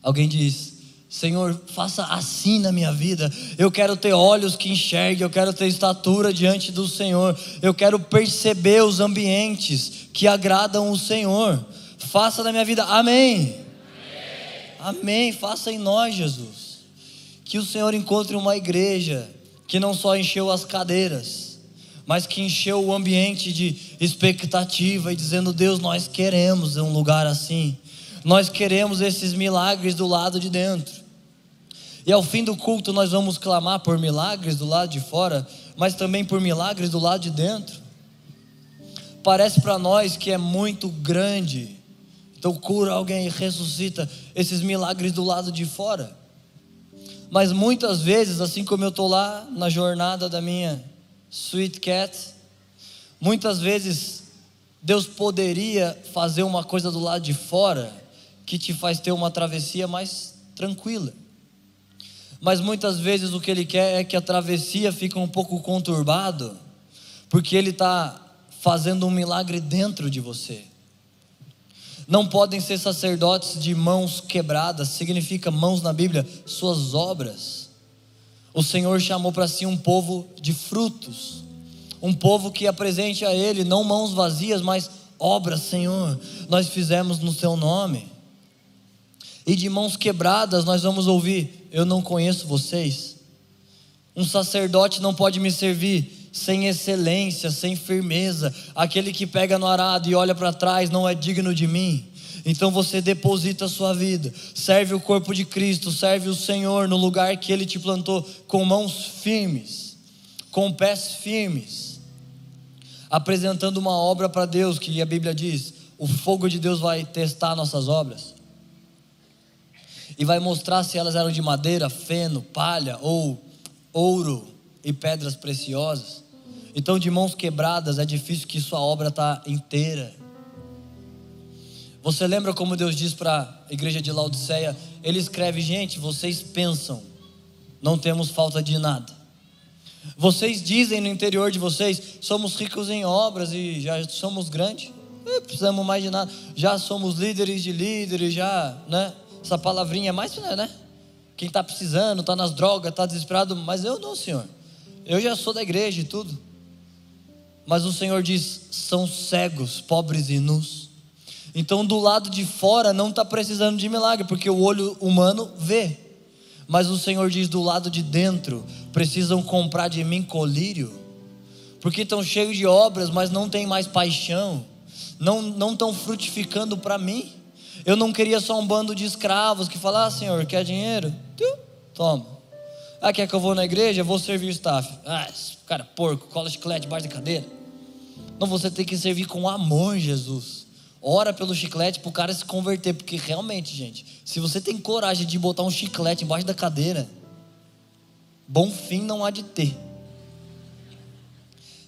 Alguém diz: Senhor, faça assim na minha vida. Eu quero ter olhos que enxerguem, eu quero ter estatura diante do Senhor. Eu quero perceber os ambientes que agradam o Senhor. Faça na minha vida. Amém. Amém. Amém. Faça em nós, Jesus. Que o Senhor encontre uma igreja que não só encheu as cadeiras, mas que encheu o ambiente de expectativa e dizendo: Deus, nós queremos um lugar assim. Nós queremos esses milagres do lado de dentro. E ao fim do culto nós vamos clamar por milagres do lado de fora, mas também por milagres do lado de dentro. Parece para nós que é muito grande. Então cura alguém, ressuscita esses milagres do lado de fora. Mas muitas vezes, assim como eu estou lá na jornada da minha Sweet Cat, muitas vezes Deus poderia fazer uma coisa do lado de fora que te faz ter uma travessia mais tranquila. Mas muitas vezes o que Ele quer é que a travessia fique um pouco conturbado, porque Ele está fazendo um milagre dentro de você. Não podem ser sacerdotes de mãos quebradas, significa mãos na Bíblia, suas obras. O Senhor chamou para si um povo de frutos, um povo que apresente a Ele não mãos vazias, mas obras, Senhor, nós fizemos no Seu nome. E de mãos quebradas nós vamos ouvir: Eu não conheço vocês. Um sacerdote não pode me servir sem excelência, sem firmeza. Aquele que pega no arado e olha para trás não é digno de mim. Então você deposita a sua vida, serve o corpo de Cristo, serve o Senhor no lugar que Ele te plantou, com mãos firmes, com pés firmes, apresentando uma obra para Deus, que a Bíblia diz: o fogo de Deus vai testar nossas obras e vai mostrar se elas eram de madeira, feno, palha ou ouro e pedras preciosas. Então, de mãos quebradas, é difícil que sua obra está inteira. Você lembra como Deus diz para a igreja de Laodiceia? Ele escreve: Gente, vocês pensam, não temos falta de nada. Vocês dizem no interior de vocês: somos ricos em obras e já somos grandes. Não precisamos mais de nada. Já somos líderes de líderes, já, né? Essa palavrinha é mais, né? Quem está precisando, está nas drogas, está desesperado. Mas eu não, Senhor. Eu já sou da igreja e tudo. Mas o Senhor diz: são cegos, pobres e nus. Então, do lado de fora não está precisando de milagre, porque o olho humano vê. Mas o Senhor diz: do lado de dentro, precisam comprar de mim colírio, porque estão cheios de obras, mas não tem mais paixão, não estão frutificando para mim. Eu não queria só um bando de escravos que falar, ah, Senhor, quer dinheiro? Toma. Ah, quer que eu vou na igreja? Vou servir o staff. Ah, cara, porco, cola chiclete debaixo da cadeira. Não, você tem que servir com amor, Jesus. Ora pelo chiclete para o cara se converter, porque realmente, gente, se você tem coragem de botar um chiclete embaixo da cadeira, bom fim não há de ter.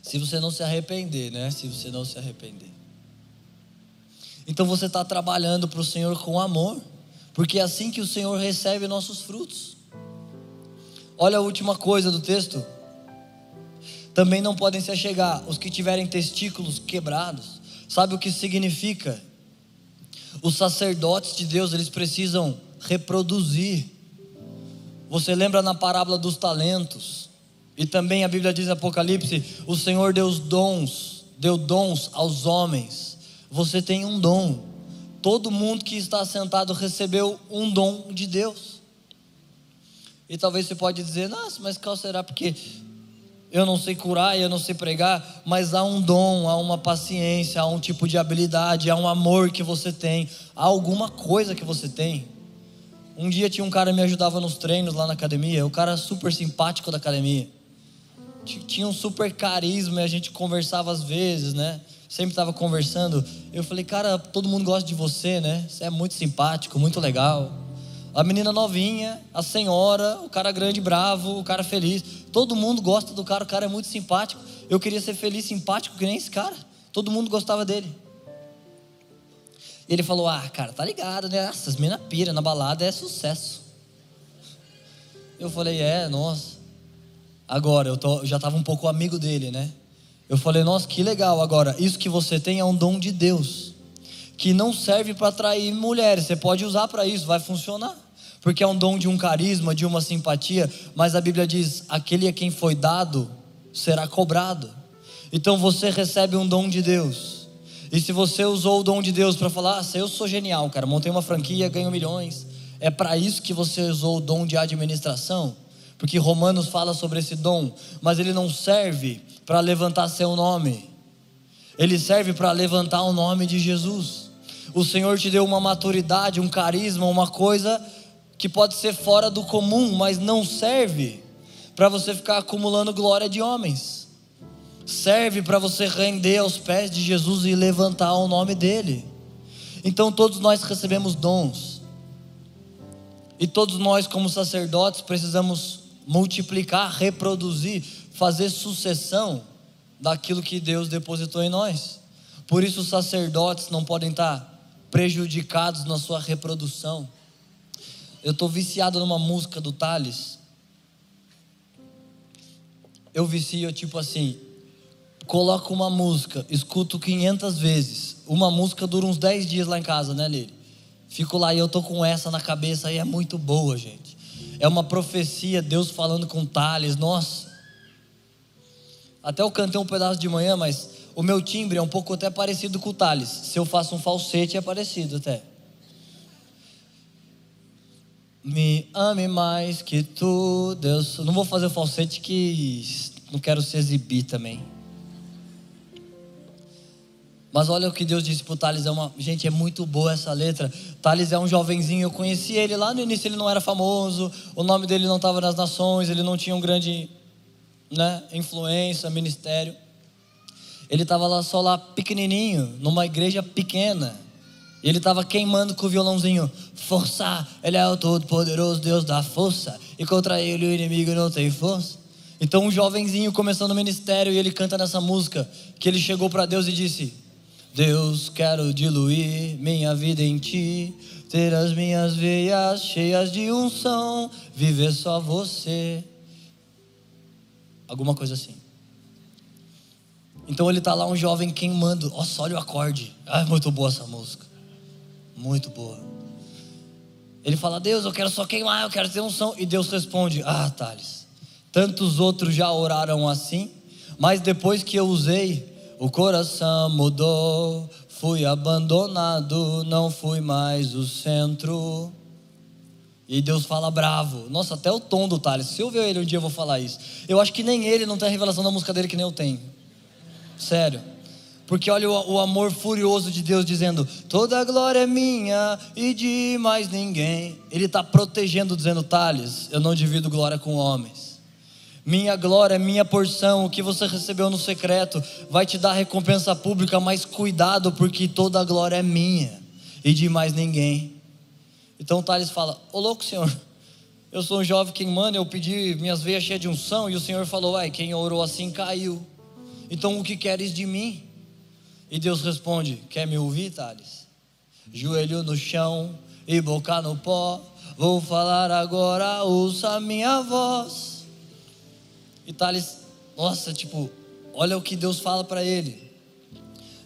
Se você não se arrepender, né? Se você não se arrepender. Então você está trabalhando para o Senhor com amor, porque é assim que o Senhor recebe nossos frutos. Olha a última coisa do texto. Também não podem se achegar os que tiverem testículos quebrados Sabe o que significa? Os sacerdotes de Deus, eles precisam reproduzir. Você lembra na parábola dos talentos? E também a Bíblia diz em Apocalipse: o Senhor deu dons, deu dons aos homens. Você tem um dom. Todo mundo que está sentado recebeu um dom de Deus. E talvez você pode dizer, nossa, mas qual será? Porque eu não sei curar, eu não sei pregar, mas há um dom, há uma paciência, há um tipo de habilidade, há um amor que você tem, há alguma coisa que você tem. Um dia tinha um cara que me ajudava nos treinos lá na academia, o cara super simpático da academia. Tinha um super carisma e a gente conversava às vezes, né? Sempre estava conversando. Eu falei, cara, todo mundo gosta de você, né? Você é muito simpático, muito legal. A menina novinha, a senhora, o cara grande, bravo, o cara feliz. Todo mundo gosta do cara, o cara é muito simpático. Eu queria ser feliz, simpático, que nem esse cara. Todo mundo gostava dele. E ele falou: Ah, cara, tá ligado, né? Essas minas pira na balada é sucesso. Eu falei: É, nossa. Agora, eu, tô, eu já estava um pouco amigo dele, né? Eu falei: Nossa, que legal. Agora, isso que você tem é um dom de Deus que não serve para atrair mulheres. Você pode usar para isso, vai funcionar. Porque é um dom de um carisma, de uma simpatia, mas a Bíblia diz: aquele a quem foi dado será cobrado. Então você recebe um dom de Deus. E se você usou o dom de Deus para falar, ah, eu sou genial, cara, montei uma franquia, ganho milhões, é para isso que você usou o dom de administração? Porque Romanos fala sobre esse dom, mas ele não serve para levantar seu nome, ele serve para levantar o nome de Jesus o Senhor te deu uma maturidade, um carisma, uma coisa que pode ser fora do comum, mas não serve para você ficar acumulando glória de homens. Serve para você render aos pés de Jesus e levantar o nome dele. Então todos nós recebemos dons. E todos nós, como sacerdotes, precisamos multiplicar, reproduzir, fazer sucessão daquilo que Deus depositou em nós. Por isso, os sacerdotes não podem estar prejudicados na sua reprodução. Eu estou viciado numa música do Thales. Eu vicio tipo assim: coloco uma música, escuto 500 vezes. Uma música dura uns 10 dias lá em casa, né, Lili? Fico lá e eu tô com essa na cabeça e é muito boa, gente. É uma profecia, Deus falando com Thales, nossa. Até eu cantei um pedaço de manhã, mas o meu timbre é um pouco até parecido com o Thales. Se eu faço um falsete, é parecido até. Me ame mais que tu, Deus. Não vou fazer falsete que não quero se exibir também. Mas olha o que Deus disse pro Thales, é uma, gente, é muito boa essa letra. Thales é um jovenzinho, eu conheci ele lá no início, ele não era famoso, o nome dele não estava nas nações, ele não tinha um grande, né, influência, ministério. Ele estava lá só lá pequenininho, numa igreja pequena. Ele estava queimando com o violãozinho. Força, ele é o todo-poderoso Deus da força. E contra ele o inimigo não tem força. Então um jovenzinho começando o ministério e ele canta nessa música que ele chegou para Deus e disse: Deus, quero diluir minha vida em ti, ter as minhas veias cheias de unção, viver só você. Alguma coisa assim. Então ele está lá, um jovem queimando. Nossa, olha o acorde. Ah, muito boa essa música. Muito boa. Ele fala: Deus, eu quero só queimar, eu quero ter unção. E Deus responde: Ah, Thales, tantos outros já oraram assim, mas depois que eu usei, o coração mudou. Fui abandonado, não fui mais o centro. E Deus fala bravo. Nossa, até o tom do Thales. Se eu ver ele um dia, eu vou falar isso. Eu acho que nem ele não tem a revelação da música dele que nem eu tenho. Sério. Porque olha o, o, amor furioso de Deus dizendo: toda a glória é minha e de mais ninguém. Ele está protegendo, dizendo: Thales, eu não divido glória com homens. Minha glória é minha porção. O que você recebeu no secreto vai te dar recompensa pública, mas cuidado, porque toda a glória é minha e de mais ninguém. Então Thales fala: Ô louco, senhor, eu sou um jovem quem manda, eu pedi minhas veias cheias de unção, e o senhor falou: Ai, quem orou assim caiu. Então o que queres de mim? E Deus responde: Quer me ouvir, Thales? Joelho no chão e boca no pó. Vou falar agora, ouça a minha voz. E Thales, nossa, tipo, olha o que Deus fala para ele.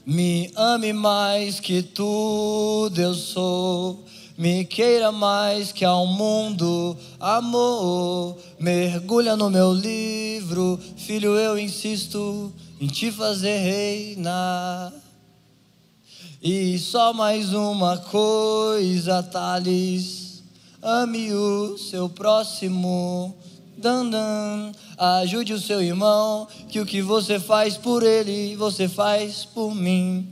Me ame mais que tudo eu sou. Me queira mais que ao mundo, amor. Mergulha no meu livro, filho, eu insisto em te fazer reinar. E só mais uma coisa, Thales, ame o seu próximo. Dan, dan. Ajude o seu irmão, que o que você faz por ele, você faz por mim.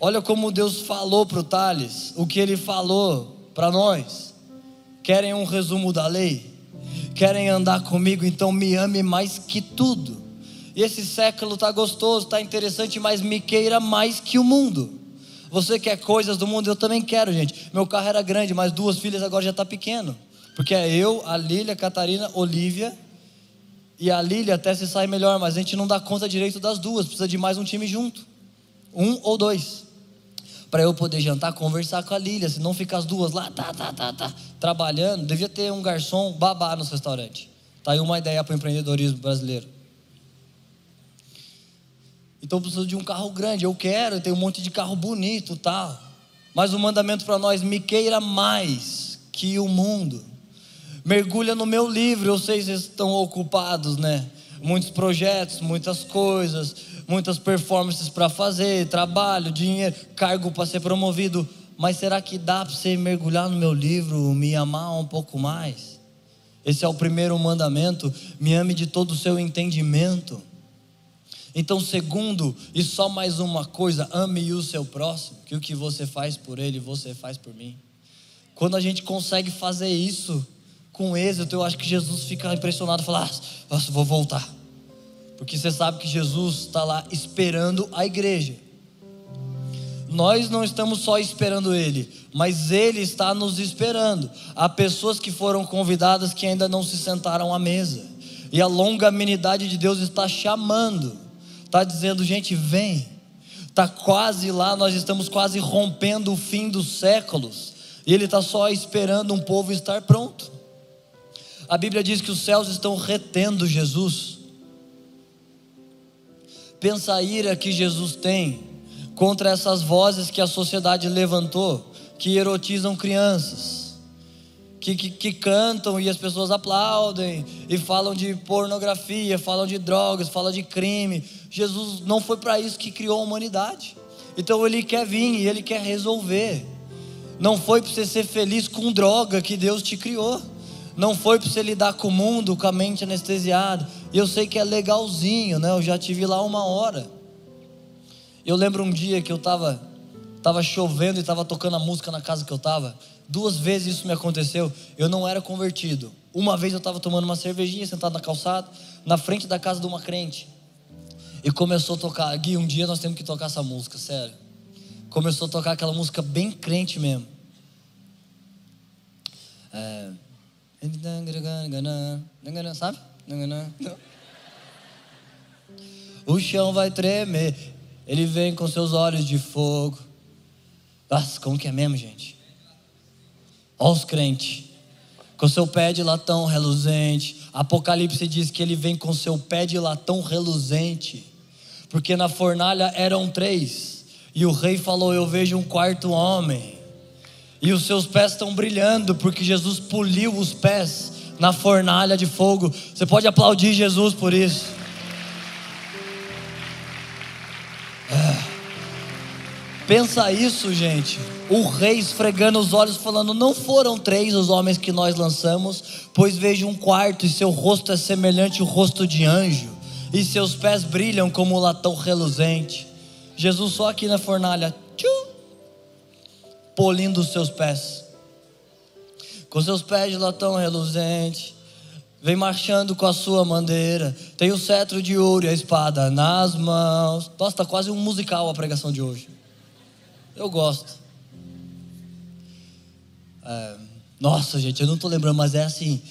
Olha como Deus falou para o Thales, o que ele falou para nós. Querem um resumo da lei? Querem andar comigo? Então me ame mais que tudo e esse século está gostoso, está interessante, mas me queira mais que o mundo. Você quer coisas do mundo? Eu também quero, gente. Meu carro era grande, mas duas filhas agora já está pequeno. Porque é eu, a Lília, a Catarina, Olivia. E a Lília até se sai melhor, mas a gente não dá conta direito das duas. Precisa de mais um time junto. Um ou dois. Para eu poder jantar, conversar com a Lília. Se não fica as duas lá, tá, tá, tá, tá, trabalhando. Devia ter um garçom babá no restaurante. Tá aí uma ideia para o empreendedorismo brasileiro. Então eu preciso de um carro grande. Eu quero, eu tenho um monte de carro bonito, tal. Mas o mandamento para nós, me queira mais que o mundo. Mergulha no meu livro, eu sei vocês estão ocupados, né? Muitos projetos, muitas coisas, muitas performances para fazer, trabalho, dinheiro, cargo para ser promovido. Mas será que dá para você mergulhar no meu livro, me amar um pouco mais? Esse é o primeiro mandamento. Me ame de todo o seu entendimento. Então, segundo, e só mais uma coisa, ame o seu próximo, que o que você faz por ele, você faz por mim. Quando a gente consegue fazer isso com êxito, eu acho que Jesus fica impressionado e fala: ah, vou voltar. Porque você sabe que Jesus está lá esperando a igreja. Nós não estamos só esperando Ele, mas Ele está nos esperando. Há pessoas que foram convidadas que ainda não se sentaram à mesa, e a longanimidade de Deus está chamando, está dizendo: gente, vem, está quase lá, nós estamos quase rompendo o fim dos séculos, e Ele está só esperando um povo estar pronto. A Bíblia diz que os céus estão retendo Jesus. Pensa a ira que Jesus tem contra essas vozes que a sociedade levantou, que erotizam crianças, que, que, que, cantam e as pessoas aplaudem, e falam de pornografia, falam de drogas, falam de crime. Jesus não foi para isso que criou a humanidade. Então ele quer vir e ele quer resolver. Não foi para você ser feliz com droga que Deus te criou. Não foi para você lidar com o mundo com a mente anestesiada. E eu sei que é legalzinho, né? Eu já tive lá uma hora. Eu lembro um dia que eu estava tava chovendo e estava tocando a música na casa que eu estava. Duas vezes isso me aconteceu. Eu não era convertido. Uma vez eu estava tomando uma cervejinha sentado na calçada, na frente da casa de uma crente. E começou a tocar. Gui, um dia nós temos que tocar essa música, sério. Começou a tocar aquela música bem crente mesmo. É... Sabe? O chão vai tremer. Ele vem com seus olhos de fogo. Nossa, como que é mesmo, gente? Olha os crentes. Com seu pé de latão reluzente. Apocalipse diz que ele vem com seu pé de latão reluzente. Porque na fornalha eram três. E o rei falou: Eu vejo um quarto homem. E os seus pés estão brilhando, porque Jesus poliu os pés na fornalha de fogo. Você pode aplaudir Jesus por isso. Pensa isso, gente. O rei esfregando os olhos, falando: Não foram três os homens que nós lançamos, pois vejo um quarto, e seu rosto é semelhante ao rosto de anjo, e seus pés brilham como latão reluzente. Jesus só aqui na fornalha, tchum, polindo os seus pés. Com seus pés de latão reluzente, vem marchando com a sua bandeira. Tem o cetro de ouro e a espada nas mãos. Nossa, está quase um musical a pregação de hoje. Eu gosto. É, nossa, gente, eu não estou lembrando, mas é assim,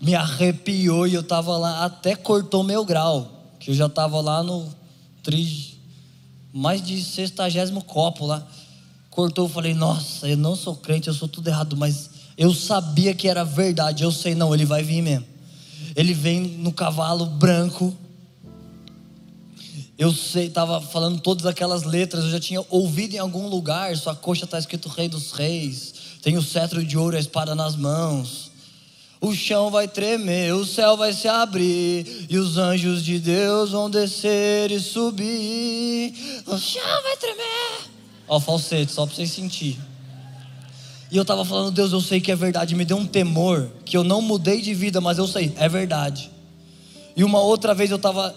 me arrepiou e eu estava lá, até cortou meu grau, que eu já estava lá no tri, mais de sextagésimo copo lá cortou, eu falei, nossa, eu não sou crente, eu sou tudo errado, mas eu sabia que era verdade, eu sei, não, ele vai vir mesmo. Ele vem no cavalo branco. Eu sei, estava falando todas aquelas letras, eu já tinha ouvido em algum lugar, sua coxa está escrito Rei dos Reis, tem o cetro de ouro e a espada nas mãos. O chão vai tremer, o céu vai se abrir, e os anjos de Deus vão descer e subir. O chão vai tremer. Ó, falsete, só para vocês sentir. E eu estava falando, Deus, eu sei que é verdade. Me deu um temor que eu não mudei de vida, mas eu sei, é verdade. E uma outra vez eu estava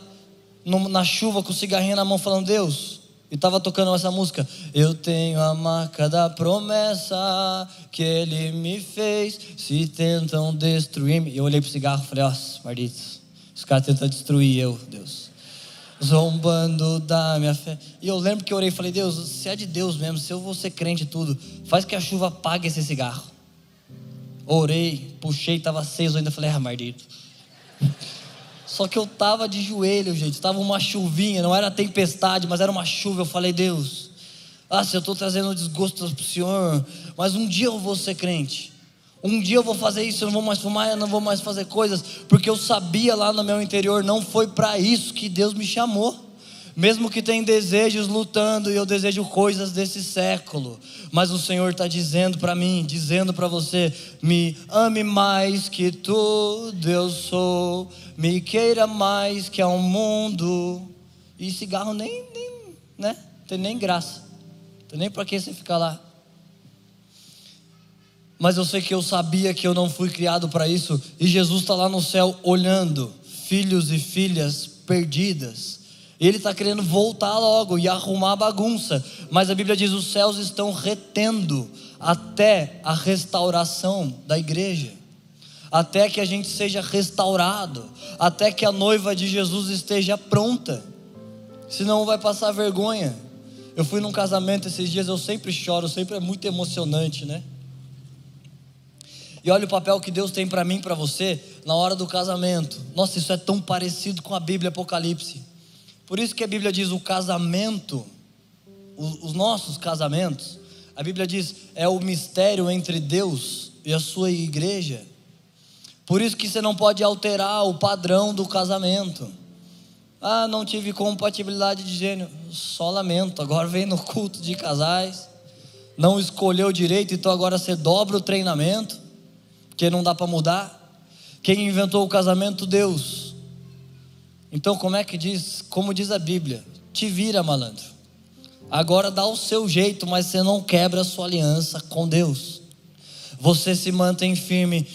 na chuva com o cigarrinho na mão, falando, Deus, e estava tocando essa música. Eu tenho a marca da promessa que Ele me fez. Se tentam destruir-me. Eu olhei para o cigarro e falei, ó, malditos, os caras tentam destruir eu, Deus zombando da minha fé. E eu lembro que eu orei e falei: Deus, se é de Deus mesmo, se eu vou ser crente e tudo, faz que a chuva apague esse cigarro. Orei, puxei, estava aceso ainda. Falei: Ah, maldito. *laughs* Só que eu estava de joelho, gente. Estava uma chuvinha, não era tempestade, mas era uma chuva. Eu falei: Deus, ah, se eu estou trazendo desgosto para o Senhor, mas um dia eu vou ser crente. Um dia eu vou fazer isso, eu não vou mais fumar, eu não vou mais fazer coisas, porque eu sabia lá no meu interior, não foi para isso que Deus me chamou. Mesmo que tenha desejos lutando e eu desejo coisas desse século, mas o Senhor está dizendo para mim, dizendo para você: me ame mais que tudo eu sou, me queira mais que ao mundo. E cigarro nem, nem né? Tem nem graça, tem nem para que você ficar lá mas eu sei que eu sabia que eu não fui criado para isso, e Jesus está lá no céu olhando filhos e filhas perdidas. Ele está querendo voltar logo e arrumar a bagunça, mas a Bíblia diz: os céus estão retendo até a restauração da igreja, até que a gente seja restaurado, até que a noiva de Jesus esteja pronta, senão vai passar vergonha. Eu fui num casamento esses dias, eu sempre choro, sempre é muito emocionante, né? E olha o papel que Deus tem para mim, para você, na hora do casamento. Nossa, isso é tão parecido com a Bíblia Apocalipse. Por isso que a Bíblia diz o casamento, os, os nossos casamentos, a Bíblia diz é o mistério entre Deus e a sua igreja. Por isso que você não pode alterar o padrão do casamento. Ah, não tive compatibilidade de gênero. Só lamento. Agora vem no culto de casais. Não escolheu direito, então agora você dobra o treinamento, porque não dá para mudar. Quem inventou o casamento? Deus. Então, como é que diz? Como diz a Bíblia? Te vira, malandro. Agora dá o seu jeito, mas você não quebra a sua aliança com Deus. Você se mantém firme,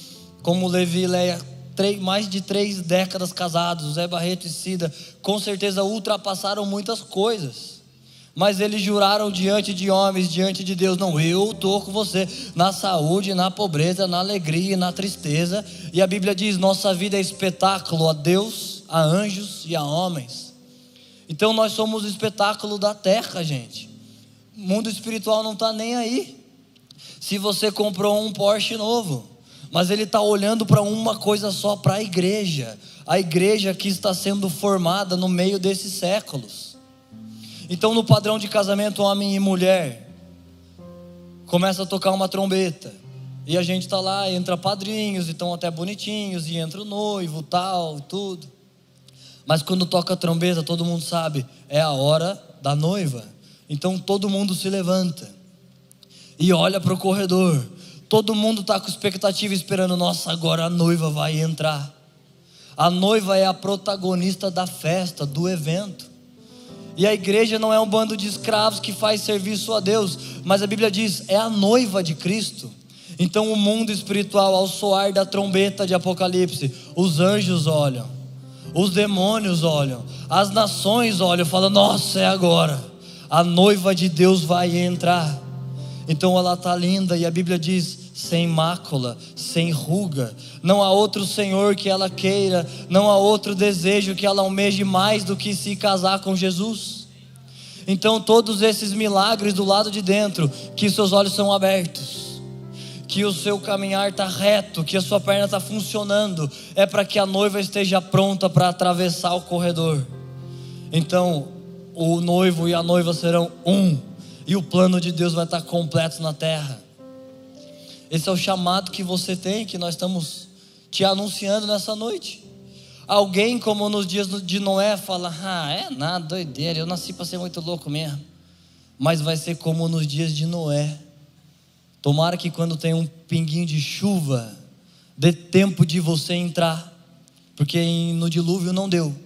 como Levi e Leia mais de três décadas casados, Zé Barreto e Cida, com certeza ultrapassaram muitas coisas. Mas eles juraram diante de homens, diante de Deus: não, eu estou com você na saúde, na pobreza, na alegria e na tristeza. E a Bíblia diz: nossa vida é espetáculo a Deus, a anjos e a homens. Então nós somos o espetáculo da terra, gente. O mundo espiritual não está nem aí. Se você comprou um Porsche novo, mas ele está olhando para uma coisa só, para a igreja, a igreja que está sendo formada no meio desses séculos. Então, no padrão de casamento homem e mulher, começa a tocar uma trombeta, e a gente está lá, entra padrinhos, e estão até bonitinhos, e entra o noivo, tal, tudo. Mas quando toca a trombeta, todo mundo sabe, é a hora da noiva. Então todo mundo se levanta e olha para o corredor Todo mundo está com expectativa esperando, nossa, agora a noiva vai entrar. A noiva é a protagonista da festa, do evento. E a igreja não é um bando de escravos que faz serviço a Deus, mas a Bíblia diz, é a noiva de Cristo. Então o mundo espiritual, ao soar da trombeta de Apocalipse, os anjos olham, os demônios olham, as nações olham, falam: Nossa, é agora, a noiva de Deus vai entrar. Então ela está linda e a Bíblia diz: sem mácula, sem ruga. Não há outro Senhor que ela queira, não há outro desejo que ela almeje mais do que se casar com Jesus. Então, todos esses milagres do lado de dentro, que seus olhos são abertos, que o seu caminhar está reto, que a sua perna está funcionando, é para que a noiva esteja pronta para atravessar o corredor. Então, o noivo e a noiva serão um e o plano de Deus vai estar completo na terra. Esse é o chamado que você tem, que nós estamos te anunciando nessa noite. Alguém, como nos dias de Noé, fala: Ah, é nada, doideira, eu nasci para ser muito louco mesmo. Mas vai ser como nos dias de Noé. Tomara que quando tem um pinguinho de chuva, dê tempo de você entrar, porque no dilúvio não deu.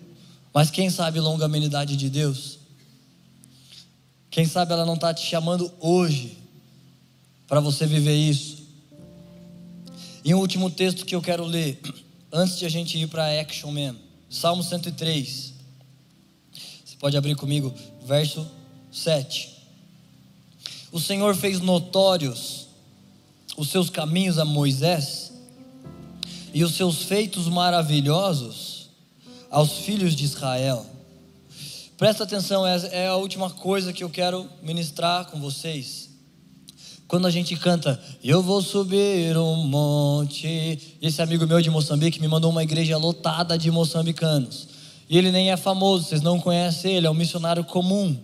Mas quem sabe longanimidade de Deus? Quem sabe ela não está te chamando hoje para você viver isso? E um último texto que eu quero ler, antes de a gente ir para action mesmo. Salmo 103. Você pode abrir comigo, verso 7. O Senhor fez notórios os seus caminhos a Moisés e os seus feitos maravilhosos aos filhos de Israel. Presta atenção, é a última coisa que eu quero ministrar com vocês. Quando a gente canta, eu vou subir um monte. Esse amigo meu de Moçambique me mandou uma igreja lotada de moçambicanos. E ele nem é famoso, vocês não conhecem ele, é um missionário comum.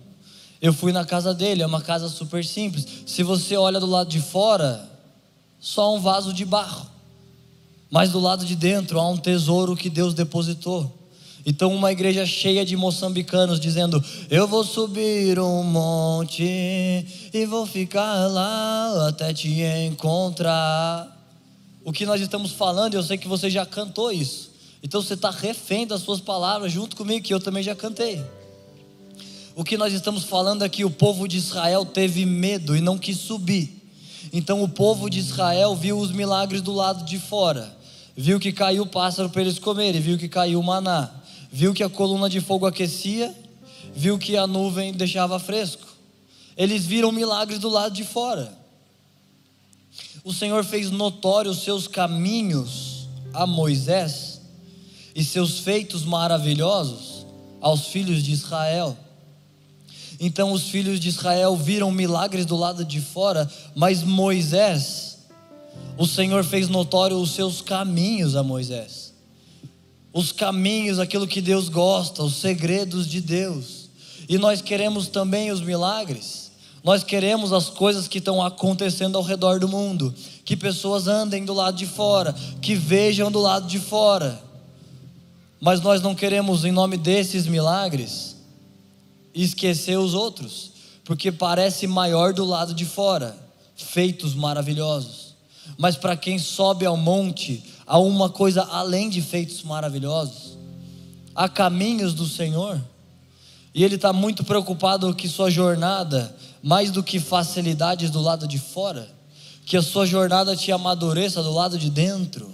Eu fui na casa dele, é uma casa super simples. Se você olha do lado de fora, só um vaso de barro. Mas do lado de dentro há um tesouro que Deus depositou. Então, uma igreja cheia de moçambicanos dizendo: Eu vou subir um monte e vou ficar lá até te encontrar. O que nós estamos falando, eu sei que você já cantou isso. Então você está refém das suas palavras junto comigo, que eu também já cantei. O que nós estamos falando é que o povo de Israel teve medo e não quis subir. Então o povo de Israel viu os milagres do lado de fora, viu que caiu o pássaro para eles comerem, viu que caiu o maná viu que a coluna de fogo aquecia, viu que a nuvem deixava fresco. Eles viram milagres do lado de fora. O Senhor fez notório os seus caminhos a Moisés e seus feitos maravilhosos aos filhos de Israel. Então os filhos de Israel viram milagres do lado de fora, mas Moisés, o Senhor fez notório os seus caminhos a Moisés. Os caminhos, aquilo que Deus gosta, os segredos de Deus. E nós queremos também os milagres. Nós queremos as coisas que estão acontecendo ao redor do mundo, que pessoas andem do lado de fora, que vejam do lado de fora. Mas nós não queremos, em nome desses milagres, esquecer os outros, porque parece maior do lado de fora, feitos maravilhosos. Mas para quem sobe ao monte, há uma coisa além de feitos maravilhosos. Há caminhos do Senhor. E Ele está muito preocupado que sua jornada, mais do que facilidades do lado de fora, que a sua jornada te amadureça do lado de dentro.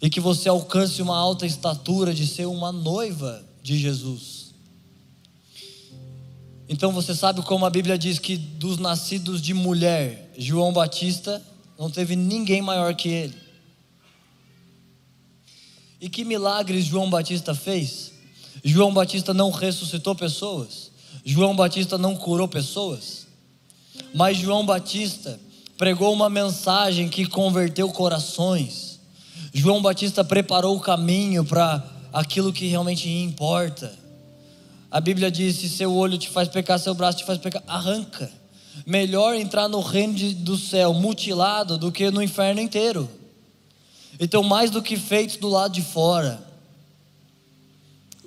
E que você alcance uma alta estatura de ser uma noiva de Jesus. Então você sabe como a Bíblia diz que dos nascidos de mulher, João Batista não teve ninguém maior que ele. E que milagres João Batista fez? João Batista não ressuscitou pessoas, João Batista não curou pessoas, mas João Batista pregou uma mensagem que converteu corações. João Batista preparou o caminho para aquilo que realmente importa. A Bíblia diz: se seu olho te faz pecar, seu braço te faz pecar, arranca. Melhor entrar no reino do céu mutilado do que no inferno inteiro. Então, mais do que feitos do lado de fora.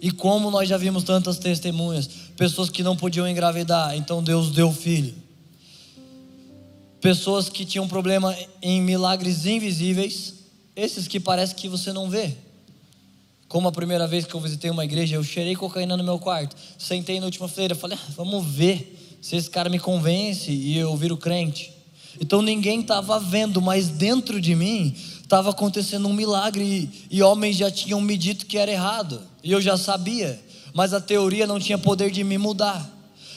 E como nós já vimos tantas testemunhas, pessoas que não podiam engravidar, então Deus deu filho. Pessoas que tinham problema em milagres invisíveis, esses que parece que você não vê. Como a primeira vez que eu visitei uma igreja, eu cheirei cocaína no meu quarto. Sentei na última feira, falei, ah, vamos ver se esse cara me convence e eu viro crente. Então ninguém estava vendo, mas dentro de mim estava acontecendo um milagre e, e homens já tinham me dito que era errado. E eu já sabia, mas a teoria não tinha poder de me mudar.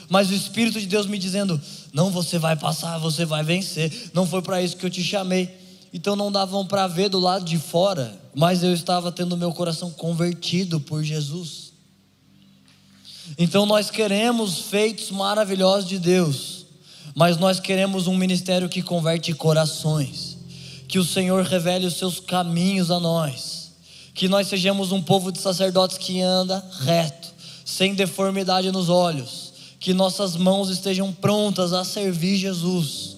Mas o Espírito de Deus me dizendo: não, você vai passar, você vai vencer. Não foi para isso que eu te chamei então não davam para ver do lado de fora, mas eu estava tendo meu coração convertido por Jesus. Então nós queremos feitos maravilhosos de Deus, mas nós queremos um ministério que converte corações, que o Senhor revele os seus caminhos a nós, que nós sejamos um povo de sacerdotes que anda reto, sem deformidade nos olhos, que nossas mãos estejam prontas a servir Jesus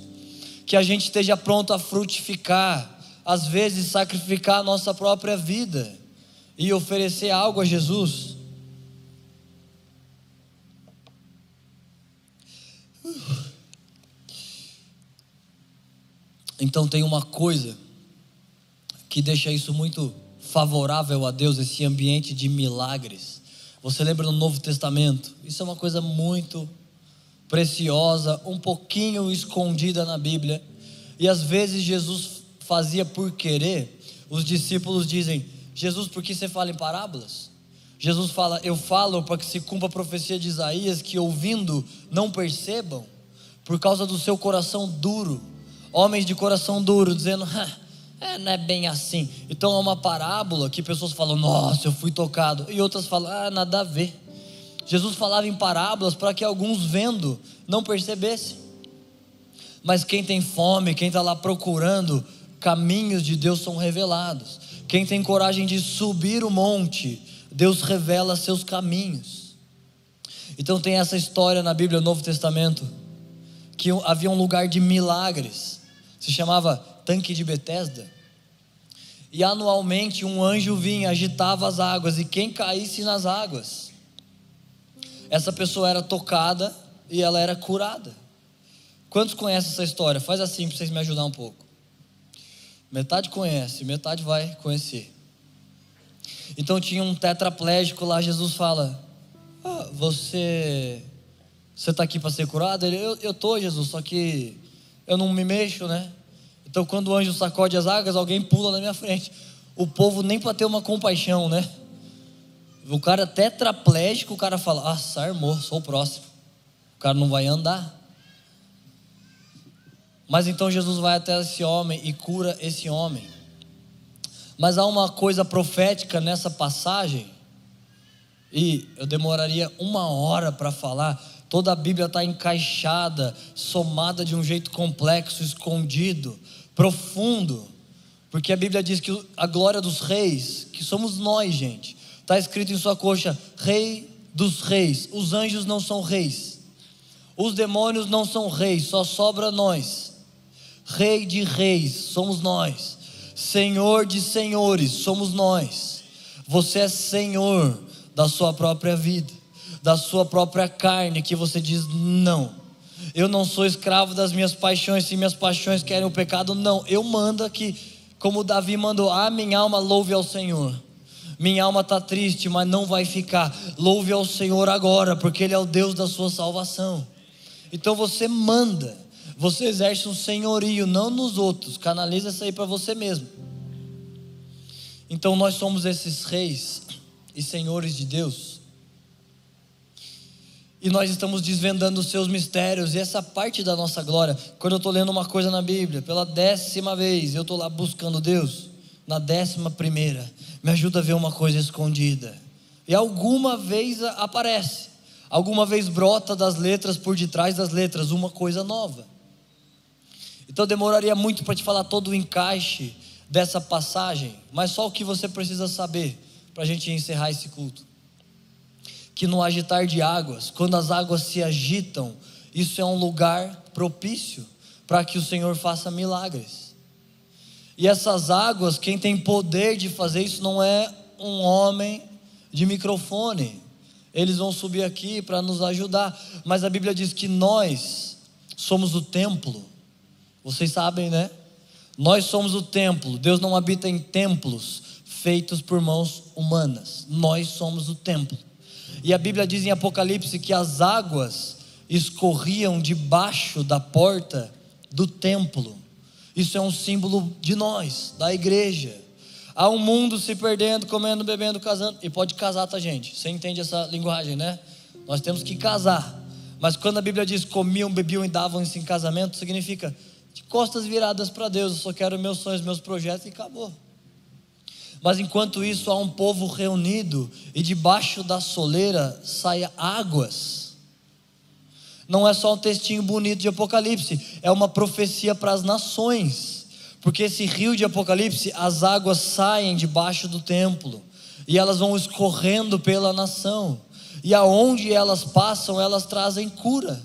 que a gente esteja pronto a frutificar, às vezes sacrificar a nossa própria vida e oferecer algo a Jesus. Então tem uma coisa que deixa isso muito favorável a Deus, esse ambiente de milagres. Você lembra no Novo Testamento? Isso é uma coisa muito preciosa, um pouquinho escondida na Bíblia. E às vezes Jesus fazia por querer. Os discípulos dizem: Jesus, por que você fala em parábolas? Jesus fala: Eu falo para que se cumpra a profecia de Isaías, que ouvindo não percebam, por causa do seu coração duro. Homens de coração duro, dizendo: é, não é bem assim. Então é uma parábola que pessoas falam: Nossa, eu fui tocado. E outras falam: Ah, nada a ver. Jesus falava em parábolas para que alguns vendo não percebessem. Mas quem tem fome, quem está lá procurando, caminhos de Deus são revelados. Quem tem coragem de subir o monte, Deus revela seus caminhos. Então tem essa história na Bíblia, no Novo Testamento, que havia um lugar de milagres, se chamava Tanque de Betesda. E anualmente um anjo vinha, agitava as águas, e quem caísse nas águas essa pessoa era tocada e ela era curada. Quantos conhecem essa história? Faz assim para vocês me ajudar um pouco. Metade conhece, metade vai conhecer. Então tinha um tetraplégico lá, Jesus fala: ah, Você você está aqui para ser curado? Ele, eu estou, Jesus, só que eu não me mexo, né? Então quando o anjo sacode as águas, alguém pula na minha frente. O povo nem para ter uma compaixão, né? O cara tetraplégico, o cara fala: Ah, sarmou, sou o próximo. O cara não vai andar. Mas então Jesus vai até esse homem e cura esse homem. Mas há uma coisa profética nessa passagem, e eu demoraria uma hora para falar, Toda a Bíblia está encaixada, somada de um jeito complexo, escondido, profundo. Porque a Bíblia diz que a glória dos reis, que somos nós, gente, está escrito em sua coxa: Rei dos reis. Os anjos não são reis, os demônios não são reis, só sobra nós. Rei de reis somos nós, Senhor de senhores somos nós. Você é Senhor da sua própria vida, da sua própria carne, que você diz não. Eu não sou escravo das minhas paixões, se minhas paixões querem o pecado, não. Eu mando aqui, como Davi mandou: Ah, minha alma louve ao Senhor. Minha alma está triste, mas não vai ficar. Louve ao Senhor agora, porque Ele é o Deus da sua salvação. Então você manda, você exerce um senhorio, não nos outros, canaliza isso aí para você mesmo. Então nós somos esses reis e senhores de Deus. E nós estamos desvendando os seus mistérios, e essa parte da nossa glória, quando eu estou lendo uma coisa na Bíblia, pela décima vez, eu estou lá buscando Deus, na décima primeira, me ajuda a ver uma coisa escondida, e alguma vez aparece, alguma vez brota das letras por detrás das letras uma coisa nova. Então demoraria muito para te falar todo o encaixe dessa passagem, mas só o que você precisa saber para a gente encerrar esse culto. Que no agitar de águas, quando as águas se agitam, isso é um lugar propício para que o Senhor faça milagres. E essas águas, quem tem poder de fazer isso não é um homem de microfone, eles vão subir aqui para nos ajudar. Mas a Bíblia diz que nós somos o templo. Vocês sabem, né? Nós somos o templo. Deus não habita em templos feitos por mãos humanas. Nós somos o templo. E a Bíblia diz em Apocalipse que as águas escorriam debaixo da porta do templo. Isso é um símbolo de nós, da igreja. Há um mundo se perdendo, comendo, bebendo, casando. E pode casar, tá, gente? Você entende essa linguagem, né? Nós temos que casar. Mas quando a Bíblia diz comiam, bebiam e davam-se em casamento, significa de costas viradas para Deus. Eu só quero meus sonhos, meus projetos e acabou. Mas enquanto isso, há um povo reunido e debaixo da soleira saia águas. Não é só um textinho bonito de Apocalipse, é uma profecia para as nações. Porque esse rio de Apocalipse, as águas saem debaixo do templo e elas vão escorrendo pela nação. E aonde elas passam, elas trazem cura.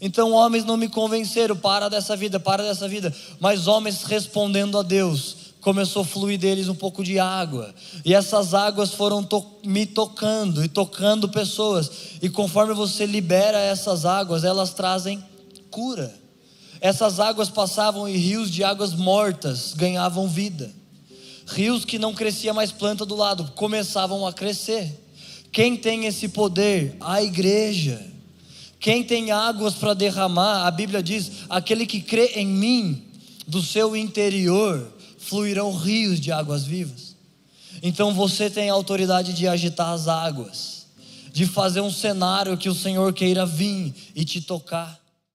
Então, homens não me convenceram, para dessa vida, para dessa vida. Mas homens respondendo a Deus, começou a fluir deles um pouco de água. E essas águas foram to me tocando e tocando pessoas. E conforme você libera essas águas, elas trazem cura. Essas águas passavam e rios de águas mortas ganhavam vida. Rios que não crescia mais planta do lado começavam a crescer. Quem tem esse poder? A igreja. Quem tem águas para derramar? A Bíblia diz: aquele que crê em mim, do seu interior fluirão rios de águas vivas. Então você tem a autoridade de agitar as águas, de fazer um cenário que o Senhor queira vir e te tocar.